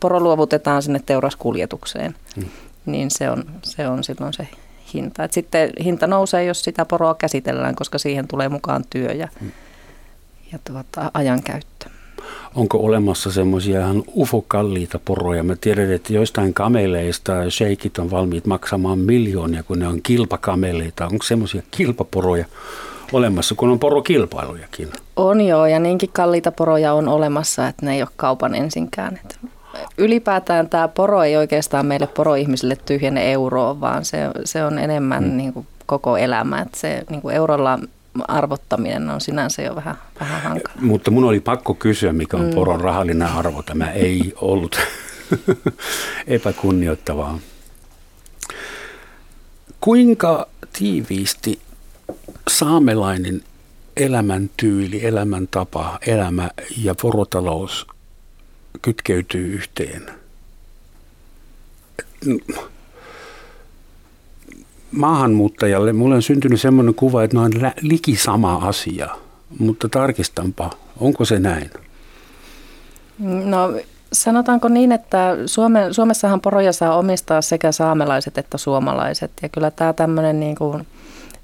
poro luovutetaan sinne teuraskuljetukseen, hmm. niin se on, se on silloin se hinta. Et sitten hinta nousee, jos sitä poroa käsitellään, koska siihen tulee mukaan työ ja, hmm. ja tuota, ajankäyttö. Onko olemassa semmoisia ihan ufokalliita poroja? Mä tiedän, että joistain kameleista sheikit on valmiit maksamaan miljoonia, kun ne on kilpakameleita. Onko semmoisia kilpaporoja olemassa, kun on porokilpailujakin? On joo, ja niinkin kalliita poroja on olemassa, että ne ei ole kaupan ensinkään. Että ylipäätään tämä poro ei oikeastaan meille poroihmisille tyhjene euroa, vaan se, se on enemmän mm. niin kuin koko elämä. Että se niin kuin eurolla arvottaminen on sinänsä jo vähän, vähän hankala. Mutta mun oli pakko kysyä, mikä on mm. poron rahallinen arvo. Tämä ei ollut epäkunnioittavaa. Kuinka tiiviisti saamelainen elämäntyyli, elämäntapa, elämä ja porotalous kytkeytyy yhteen. Maahanmuuttajalle mulle on syntynyt sellainen kuva, että ne on liki sama asia, mutta tarkistanpa, onko se näin? No sanotaanko niin, että Suome, Suomessahan poroja saa omistaa sekä saamelaiset että suomalaiset. Ja kyllä tämä tämmöinen niin kuin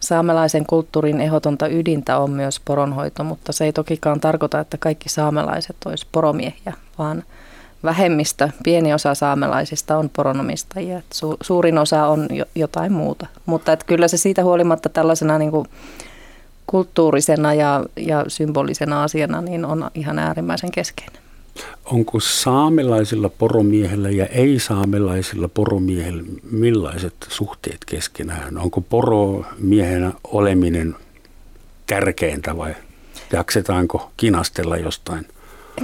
saamelaisen kulttuurin ehdotonta ydintä on myös poronhoito, mutta se ei tokikaan tarkoita, että kaikki saamelaiset olisi poromiehiä, vaan vähemmistö, pieni osa saamelaisista on poronomistajia. Su, suurin osa on jo, jotain muuta. Mutta että kyllä se siitä huolimatta tällaisena niin kuin kulttuurisena ja, ja symbolisena asiana niin on ihan äärimmäisen keskeinen. Onko saamelaisilla poromiehellä ja ei-saamelaisilla poromiehellä millaiset suhteet keskenään? Onko poromiehenä oleminen tärkeintä vai jaksetaanko kinastella jostain?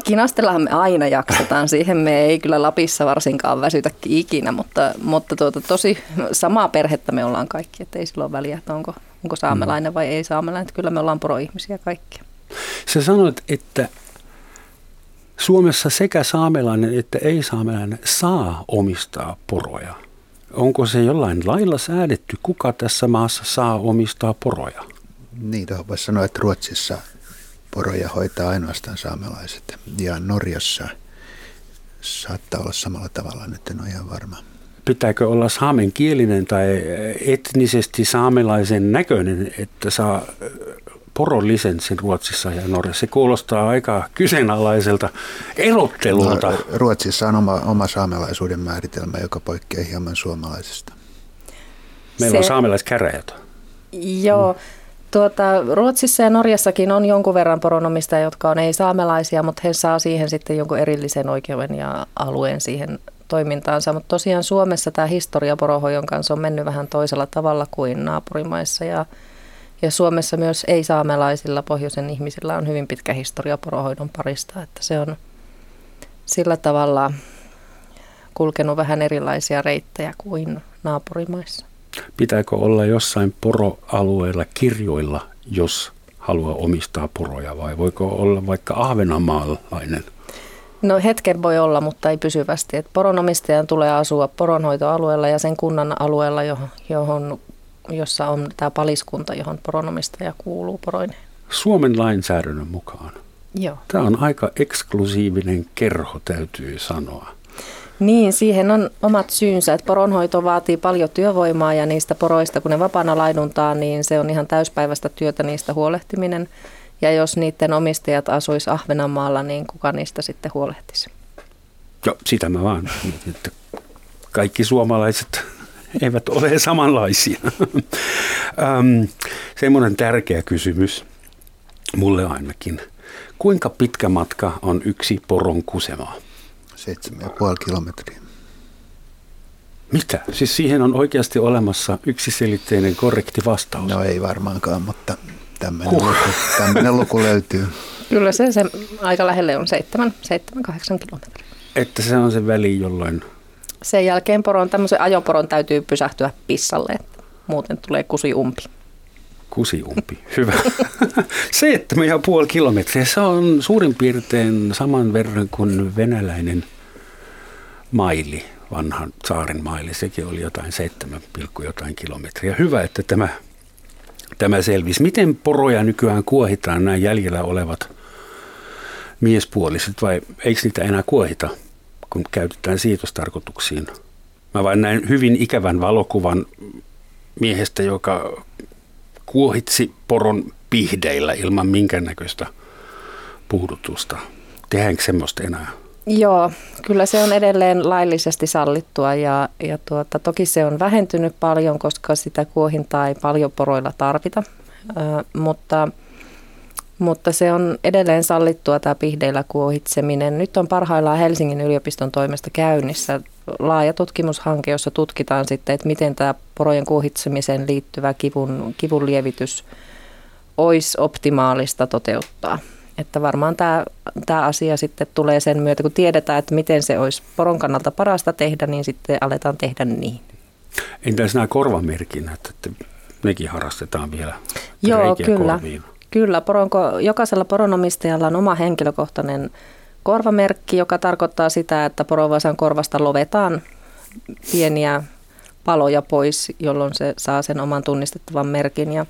Kinastellahan me aina jaksetaan, siihen me ei kyllä Lapissa varsinkaan väsytä ikinä, mutta, mutta tuota, tosi samaa perhettä me ollaan kaikki, että ei silloin väliä, että onko, onko saamelainen vai ei saamelainen, että kyllä me ollaan poroihmisiä kaikki. Sä sanoit, että Suomessa sekä saamelainen että ei-saamelainen saa omistaa poroja. Onko se jollain lailla säädetty, kuka tässä maassa saa omistaa poroja? Niin, tuohon voisi sanoa, että Ruotsissa poroja hoitaa ainoastaan saamelaiset. Ja Norjassa saattaa olla samalla tavalla, nyt en ole ihan varma. Pitääkö olla saamenkielinen tai etnisesti saamelaisen näköinen, että saa porolisenssin Ruotsissa ja Norjassa. Se kuulostaa aika kyseenalaiselta erottelulta. No, Ruotsissa on oma, oma saamelaisuuden määritelmä, joka poikkeaa hieman suomalaisesta. Meillä Se, on saamelaiskäräjät. Joo. Mm. Tuota, Ruotsissa ja Norjassakin on jonkun verran poronomistajia, jotka on ei-saamelaisia, mutta he saa siihen sitten jonkun erillisen oikeuden ja alueen siihen toimintaansa. Mutta tosiaan Suomessa tämä historia porohojon kanssa on mennyt vähän toisella tavalla kuin naapurimaissa ja, ja Suomessa myös ei-saamelaisilla pohjoisen ihmisillä on hyvin pitkä historia porohoidon parista, että se on sillä tavalla kulkenut vähän erilaisia reittejä kuin naapurimaissa. Pitääkö olla jossain poroalueella kirjoilla, jos haluaa omistaa poroja vai voiko olla vaikka ahvenanmaalainen? No hetken voi olla, mutta ei pysyvästi. Et poronomistajan tulee asua poronhoitoalueella ja sen kunnan alueella, johon, johon jossa on tämä paliskunta, johon poronomistaja kuuluu poroineen. Suomen lainsäädännön mukaan. Joo. Tämä on aika eksklusiivinen kerho, täytyy sanoa. Niin, siihen on omat syynsä, että poronhoito vaatii paljon työvoimaa ja niistä poroista, kun ne vapaana laiduntaa, niin se on ihan täyspäiväistä työtä niistä huolehtiminen. Ja jos niiden omistajat asuis Ahvenanmaalla, niin kuka niistä sitten huolehtisi? Joo, sitä mä vaan että kaikki suomalaiset eivät ole samanlaisia. ähm, semmoinen tärkeä kysymys, mulle ainakin. Kuinka pitkä matka on yksi poron kusema? 7,5 kilometriä. Mitä? Siis siihen on oikeasti olemassa yksiselitteinen korrekti vastaus. No ei varmaankaan, mutta tämmöinen, huh. luku, tämmöinen luku löytyy. Kyllä se, se aika lähelle on 7-8 kilometriä. Että se on se väli, jolloin... Sen jälkeen poron, tämmöisen ajoporon täytyy pysähtyä pissalle, että muuten tulee kusi umpi. Kusiumpi, hyvä. Seitsemän puoli kilometriä, se on suurin piirtein saman verran kuin venäläinen maili, vanhan saaren maili. Sekin oli jotain 7, jotain kilometriä. Hyvä, että tämä, tämä selvisi. Miten poroja nykyään kuohitaan nämä jäljellä olevat miespuoliset vai eikö niitä enää kuohita, kun käytetään siitostarkoituksiin? Mä vain näin hyvin ikävän valokuvan miehestä, joka kuohitsi poron pihdeillä ilman minkäännäköistä puhdutusta. Tehdäänkö semmoista enää? Joo, kyllä se on edelleen laillisesti sallittua ja, ja tuota, toki se on vähentynyt paljon, koska sitä kuohintaa ei paljon poroilla tarvita, ö, mutta, mutta se on edelleen sallittua tämä pihdeillä kuohitseminen. Nyt on parhaillaan Helsingin yliopiston toimesta käynnissä laaja tutkimushanke, jossa tutkitaan sitten, että miten tämä porojen kuohitsemiseen liittyvä kivun, kivun lievitys olisi optimaalista toteuttaa. Että varmaan tämä, tämä asia sitten tulee sen myötä, kun tiedetään, että miten se olisi poron kannalta parasta tehdä, niin sitten aletaan tehdä niin. Entäs nämä korvamerkinnät, että nekin harrastetaan vielä Joo, kyllä. Korviin. Kyllä, poronko, jokaisella poronomistajalla on oma henkilökohtainen korvamerkki, joka tarkoittaa sitä, että porovasan korvasta lovetaan pieniä paloja pois, jolloin se saa sen oman tunnistettavan merkin. Ja,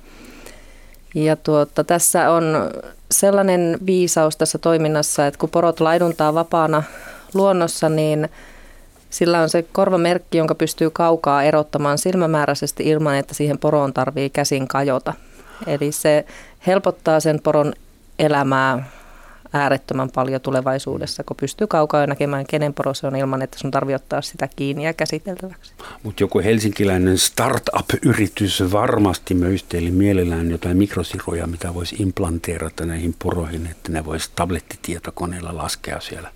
ja tuota, tässä on sellainen viisaus tässä toiminnassa, että kun porot laiduntaa vapaana luonnossa, niin sillä on se korvamerkki, jonka pystyy kaukaa erottamaan silmämääräisesti ilman, että siihen poroon tarvii käsin kajota. Eli se helpottaa sen poron elämää äärettömän paljon tulevaisuudessa, kun pystyy kaukaa näkemään, kenen poro se on ilman, että sun tarvii ottaa sitä kiinni ja käsiteltäväksi. Mutta joku helsinkiläinen startup-yritys varmasti möysteli mielellään jotain mikrosiroja, mitä voisi implanteerata näihin poroihin, että ne voisi tablettitietokoneella laskea siellä.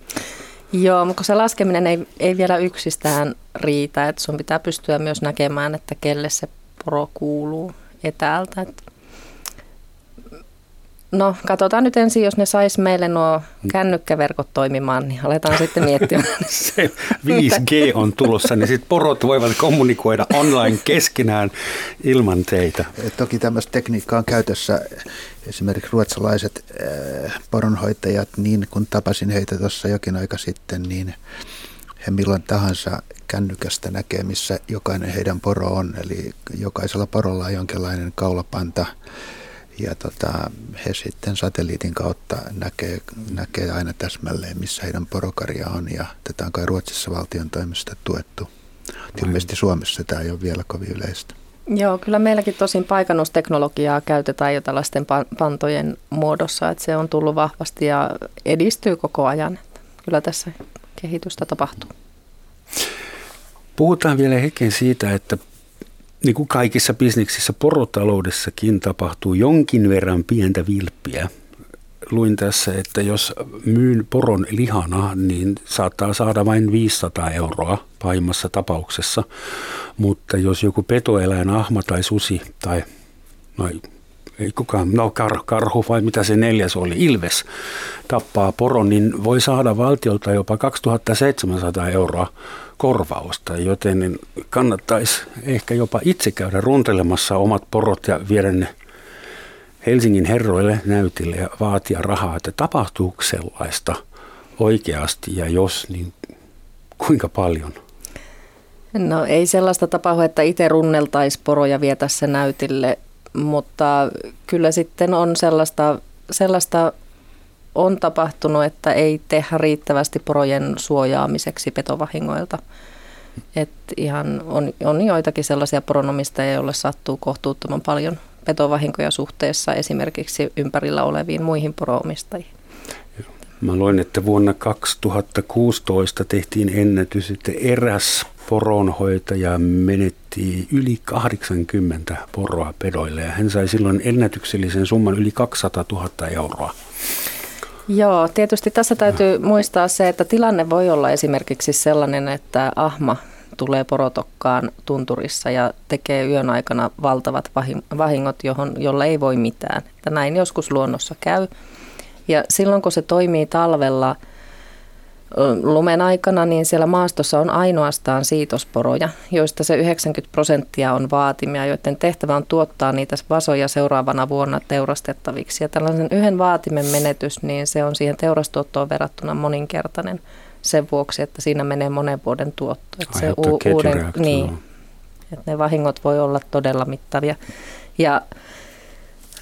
Joo, mutta se laskeminen ei, ei vielä yksistään riitä, että sun pitää pystyä myös näkemään, että kelle se poro kuuluu etäältä. Että No katsotaan nyt ensin, jos ne sais meille nuo kännykkäverkot toimimaan, niin aletaan sitten miettiä. Se 5G on tulossa, niin sitten porot voivat kommunikoida online keskenään ilman teitä. Toki tämmöistä tekniikkaa on käytössä. Esimerkiksi ruotsalaiset äh, poronhoitajat, niin kun tapasin heitä tuossa jokin aika sitten, niin he milloin tahansa kännykästä näkee, missä jokainen heidän poro on. Eli jokaisella porolla on jonkinlainen kaulapanta – ja tota, he sitten satelliitin kautta näkee, näkee aina täsmälleen, missä heidän porokaria on ja tätä on kai Ruotsissa valtion toimesta tuettu. Ilmeisesti Suomessa tämä ei ole vielä kovin yleistä. Joo, kyllä meilläkin tosin paikannusteknologiaa käytetään jo tällaisten pantojen muodossa, että se on tullut vahvasti ja edistyy koko ajan. Kyllä tässä kehitystä tapahtuu. Puhutaan vielä hetken siitä, että niin kuin kaikissa bisneksissä porotaloudessakin tapahtuu jonkin verran pientä vilppiä. Luin tässä, että jos myyn poron lihana, niin saattaa saada vain 500 euroa pahimmassa tapauksessa. Mutta jos joku petoeläin, ahma tai susi tai no ei kukaan, no kar, karhu vai mitä se neljäs oli, ilves, tappaa poron, niin voi saada valtiolta jopa 2700 euroa korvausta, joten kannattaisi ehkä jopa itse käydä runtelemassa omat porot ja viedä ne Helsingin herroille näytille ja vaatia rahaa, että tapahtuuko sellaista oikeasti ja jos, niin kuinka paljon? No ei sellaista tapahdu, että itse runneltaisi poroja vietä se näytille mutta kyllä sitten on sellaista, sellaista on tapahtunut, että ei tehdä riittävästi porojen suojaamiseksi petovahingoilta. Et ihan on, on joitakin sellaisia poronomistajia, joille sattuu kohtuuttoman paljon petovahinkoja suhteessa esimerkiksi ympärillä oleviin muihin poroomistajiin. Mä luin, että vuonna 2016 tehtiin ennätys, että eräs poronhoitaja menetti yli 80 poroa pedoille ja hän sai silloin ennätyksellisen summan yli 200 000 euroa. Joo, tietysti tässä täytyy muistaa se, että tilanne voi olla esimerkiksi sellainen, että ahma tulee porotokkaan tunturissa ja tekee yön aikana valtavat vahingot, johon, jolla ei voi mitään. Että näin joskus luonnossa käy. Ja silloin kun se toimii talvella – lumen aikana, niin siellä maastossa on ainoastaan siitosporoja, joista se 90 prosenttia on vaatimia, joiden tehtävä on tuottaa niitä vasoja seuraavana vuonna teurastettaviksi. Ja tällaisen yhden vaatimen menetys, niin se on siihen teurastuottoon verrattuna moninkertainen sen vuoksi, että siinä menee monen vuoden tuotto. Että se u- uuden, niin, että ne vahingot voi olla todella mittavia. Ja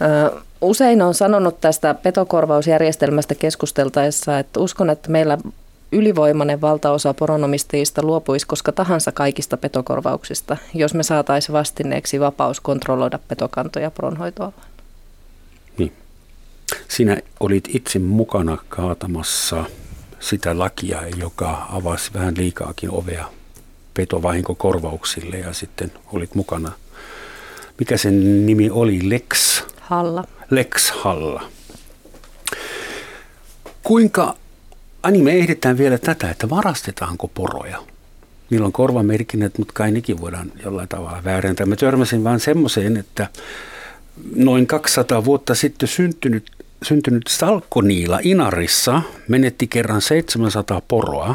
ö, Usein on sanonut tästä petokorvausjärjestelmästä keskusteltaessa, että uskon, että meillä ylivoimainen valtaosa poronomistajista luopuisi koska tahansa kaikista petokorvauksista, jos me saataisiin vastineeksi vapaus kontrolloida petokantoja poronhoitoa. Niin. Sinä olit itse mukana kaatamassa sitä lakia, joka avasi vähän liikaakin ovea petovahinkokorvauksille ja sitten olit mukana. Mikä sen nimi oli? Lex? Halla. Lex Halla. Kuinka Ani, me ehditään vielä tätä, että varastetaanko poroja. Niillä on korvamerkinnät, mutta kai nekin voidaan jollain tavalla väärentää. Mä törmäsin vaan semmoiseen, että noin 200 vuotta sitten syntynyt, syntynyt Salkkoniila Inarissa menetti kerran 700 poroa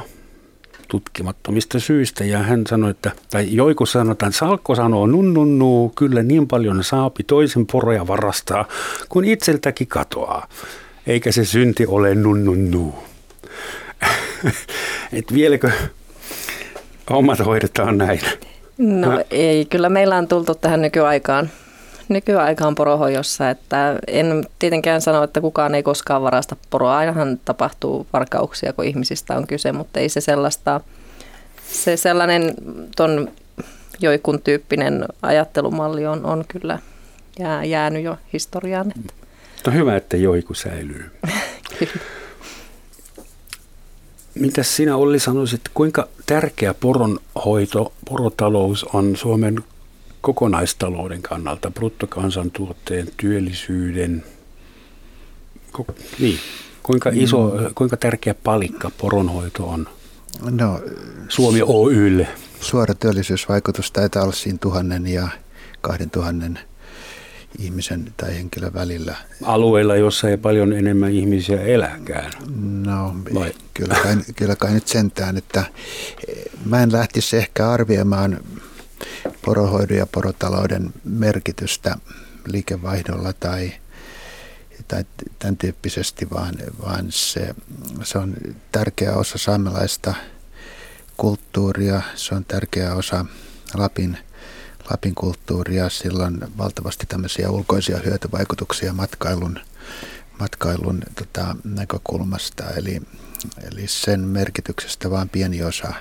tutkimattomista syistä. Ja hän sanoi, että, tai joiku sanotaan, Salkko sanoo, nunnunnu, kyllä niin paljon saapi toisen poroja varastaa, kun itseltäkin katoaa. Eikä se synti ole nunnunnu. että vieläkö hommat hoidetaan näin? No Mä... ei, kyllä meillä on tultu tähän nykyaikaan, nykyaikaan porohojossa, että en tietenkään sano, että kukaan ei koskaan varasta poroa. Ainahan tapahtuu varkauksia, kun ihmisistä on kyse, mutta ei se sellaista, se sellainen ton joikun tyyppinen ajattelumalli on, on kyllä jää, jäänyt jo historiaan. Että. No hyvä, että joiku säilyy. Mitä sinä Olli sanoisit, kuinka tärkeä poronhoito, porotalous on Suomen kokonaistalouden kannalta, bruttokansantuotteen, työllisyyden, niin, kuinka iso, mm. kuinka tärkeä palikka poronhoito on no, Suomi Oylle? Suora työllisyysvaikutus taitaa olla siinä tuhannen ja kahden tuhannen ihmisen tai henkilön välillä. Alueilla, jossa ei paljon enemmän ihmisiä eläkään. No, Vai? Kyllä, kai, kyllä kai nyt sentään, että eh, mä en lähtisi ehkä arvioimaan porohoidon ja porotalouden merkitystä liikevaihdolla tai, tai tämän tyyppisesti, vaan, vaan se, se on tärkeä osa saamelaista kulttuuria, se on tärkeä osa Lapin Lapin kulttuuria, sillä on valtavasti tämmöisiä ulkoisia hyötyvaikutuksia matkailun, matkailun tota, näkökulmasta, eli, eli sen merkityksestä vain pieni osa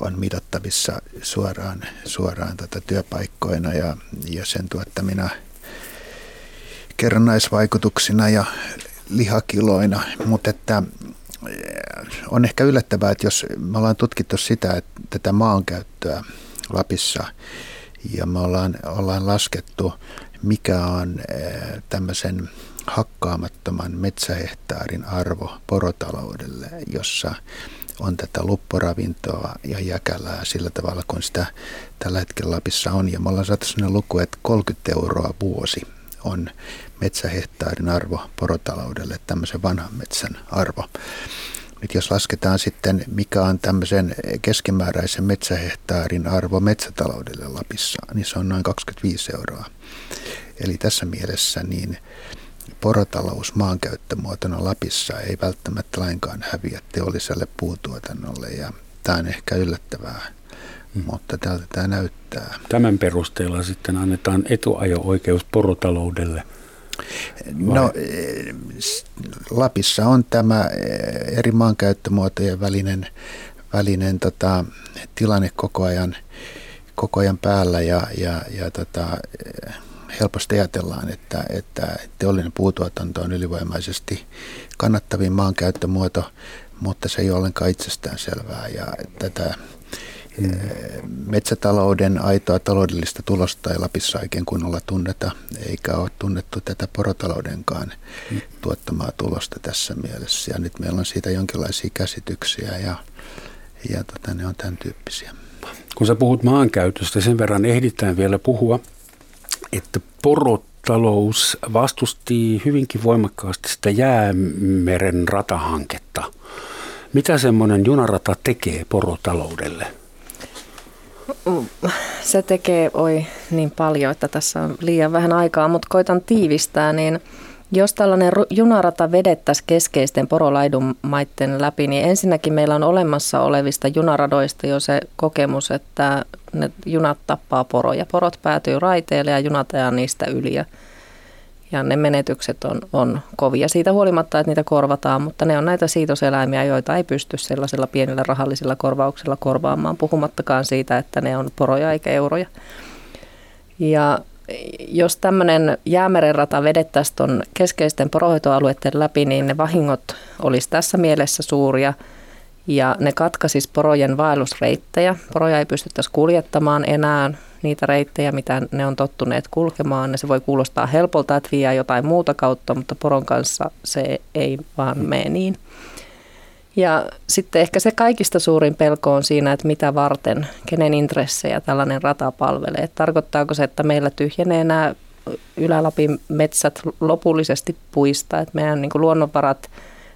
on mitattavissa suoraan, suoraan tota työpaikkoina ja, ja sen tuottamina kerrannaisvaikutuksina ja lihakiloina, mutta että eh, on ehkä yllättävää, että jos me ollaan tutkittu sitä, että tätä maankäyttöä Lapissa – Ja me ollaan, ollaan laskettu, mikä on tämmöisen hakkaamattoman metsähehtaarin arvo porotaloudelle, jossa on tätä lupporavintoa ja jäkälää sillä tavalla, kun sitä tällä hetkellä Lapissa on. Ja me ollaan saatu sellainen luku, että 30 euroa vuosi on metsähehtaarin arvo porotaloudelle, tämmöisen vanhan metsän arvo. Nyt jos lasketaan sitten, mikä on tämmöisen keskimääräisen metsähehtaarin arvo metsätaloudelle Lapissa, niin se on noin 25 euroa. Eli tässä mielessä niin porotalous maankäyttömuotona Lapissa ei välttämättä lainkaan häviä teolliselle puutuotannolle ja tämä on ehkä yllättävää, hmm. mutta tältä tämä näyttää. Tämän perusteella sitten annetaan etuajo-oikeus porotaloudelle? No eh, Lapissa on tämä eh, eri maankäyttömuotojen välinen, välinen tota, tilanne koko ajan, koko ajan päällä ja, ja, ja tota, eh, helposti ajatellaan, että, että teollinen puutuotanto on ylivoimaisesti kannattavin maankäyttömuoto, mutta se ei ole ollenkaan itsestään selvää ja tätä Mm. Metsätalouden aitoa taloudellista tulosta ei Lapissa oikein kunnolla tunneta, eikä ole tunnettu tätä porotaloudenkaan tuottamaa tulosta tässä mielessä. Ja nyt meillä on siitä jonkinlaisia käsityksiä ja, ja tota, ne on tämän tyyppisiä. Kun sä puhut maankäytöstä, sen verran ehditään vielä puhua, että porotalous vastusti hyvinkin voimakkaasti sitä jäämeren ratahanketta. Mitä semmoinen junarata tekee porotaloudelle? Se tekee oi niin paljon, että tässä on liian vähän aikaa, mutta koitan tiivistää, niin jos tällainen junarata vedettäisiin keskeisten porolaidunmaiden läpi, niin ensinnäkin meillä on olemassa olevista junaradoista jo se kokemus, että ne junat tappaa poroja. Porot päätyy raiteille ja junat ajaa niistä yli. Ja ja ne menetykset on, on kovia siitä huolimatta, että niitä korvataan, mutta ne on näitä siitoseläimiä, joita ei pysty sellaisella pienellä rahallisilla korvauksella korvaamaan, puhumattakaan siitä, että ne on poroja eikä euroja. Ja jos tämmöinen jäämeren rata vedettäisiin keskeisten porohoitoalueiden läpi, niin ne vahingot olisi tässä mielessä suuria ja ne katkaisis porojen vaellusreittejä. Poroja ei pystyttäisi kuljettamaan enää niitä reittejä, mitä ne on tottuneet kulkemaan. Ja se voi kuulostaa helpolta, että vie jotain muuta kautta, mutta poron kanssa se ei vaan mene niin. Ja sitten ehkä se kaikista suurin pelko on siinä, että mitä varten, kenen intressejä tällainen rata palvelee. Tarkoittaako se, että meillä tyhjenee nämä Ylä-Lapin metsät lopullisesti puista, että meidän niin luonnonvarat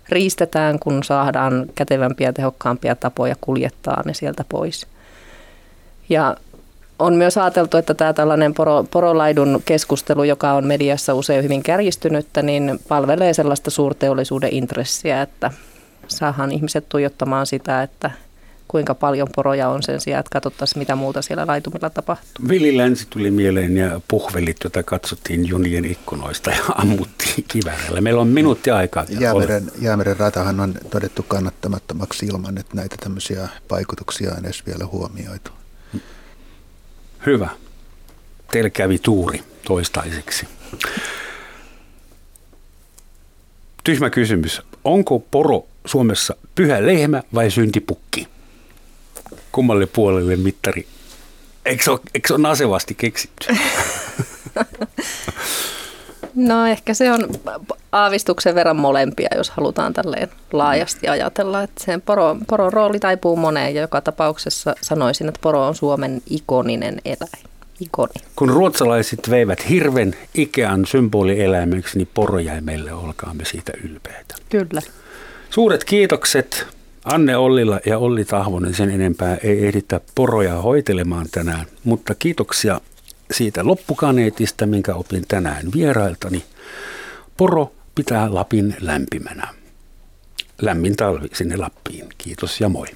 riistetään, kun saadaan kätevämpiä ja tehokkaampia tapoja kuljettaa ne sieltä pois. Ja on myös ajateltu, että tämä tällainen poro, porolaidun keskustelu, joka on mediassa usein hyvin kärjistynyttä, niin palvelee sellaista suurteollisuuden intressiä, että saahan ihmiset tuijottamaan sitä, että kuinka paljon poroja on sen sijaan, että katsottaisiin mitä muuta siellä laitumilla tapahtuu. Vili Länsi tuli mieleen ja puhvelit, joita katsottiin junien ikkunoista ja ammuttiin kiväärällä. Meillä on minuutti aikaa. Jäämeren, jäämeren ratahan on todettu kannattamattomaksi ilman, että näitä tämmöisiä vaikutuksia on edes vielä huomioitu. Hyvä. Teille kävi tuuri toistaiseksi. Tyhmä kysymys. Onko poro Suomessa pyhä lehmä vai syntipukki? Kummalle puolelle mittari? Eikö se ole, eikö se ole nasevasti keksitty? No ehkä se on aavistuksen verran molempia, jos halutaan tälleen laajasti ajatella. Että sen poro, poron rooli taipuu moneen ja joka tapauksessa sanoisin, että poro on Suomen ikoninen eläin. Ikoni. Kun ruotsalaiset veivät hirven Ikean symbolieläimeksi, niin poro jäi meille, olkaamme siitä ylpeitä. Kyllä. Suuret kiitokset Anne Ollilla ja Olli Tahvonen. Sen enempää ei ehditä poroja hoitelemaan tänään, mutta kiitoksia siitä loppukaneetista, minkä opin tänään vierailtani. Poro pitää Lapin lämpimänä. Lämmin talvi sinne Lappiin. Kiitos ja moi.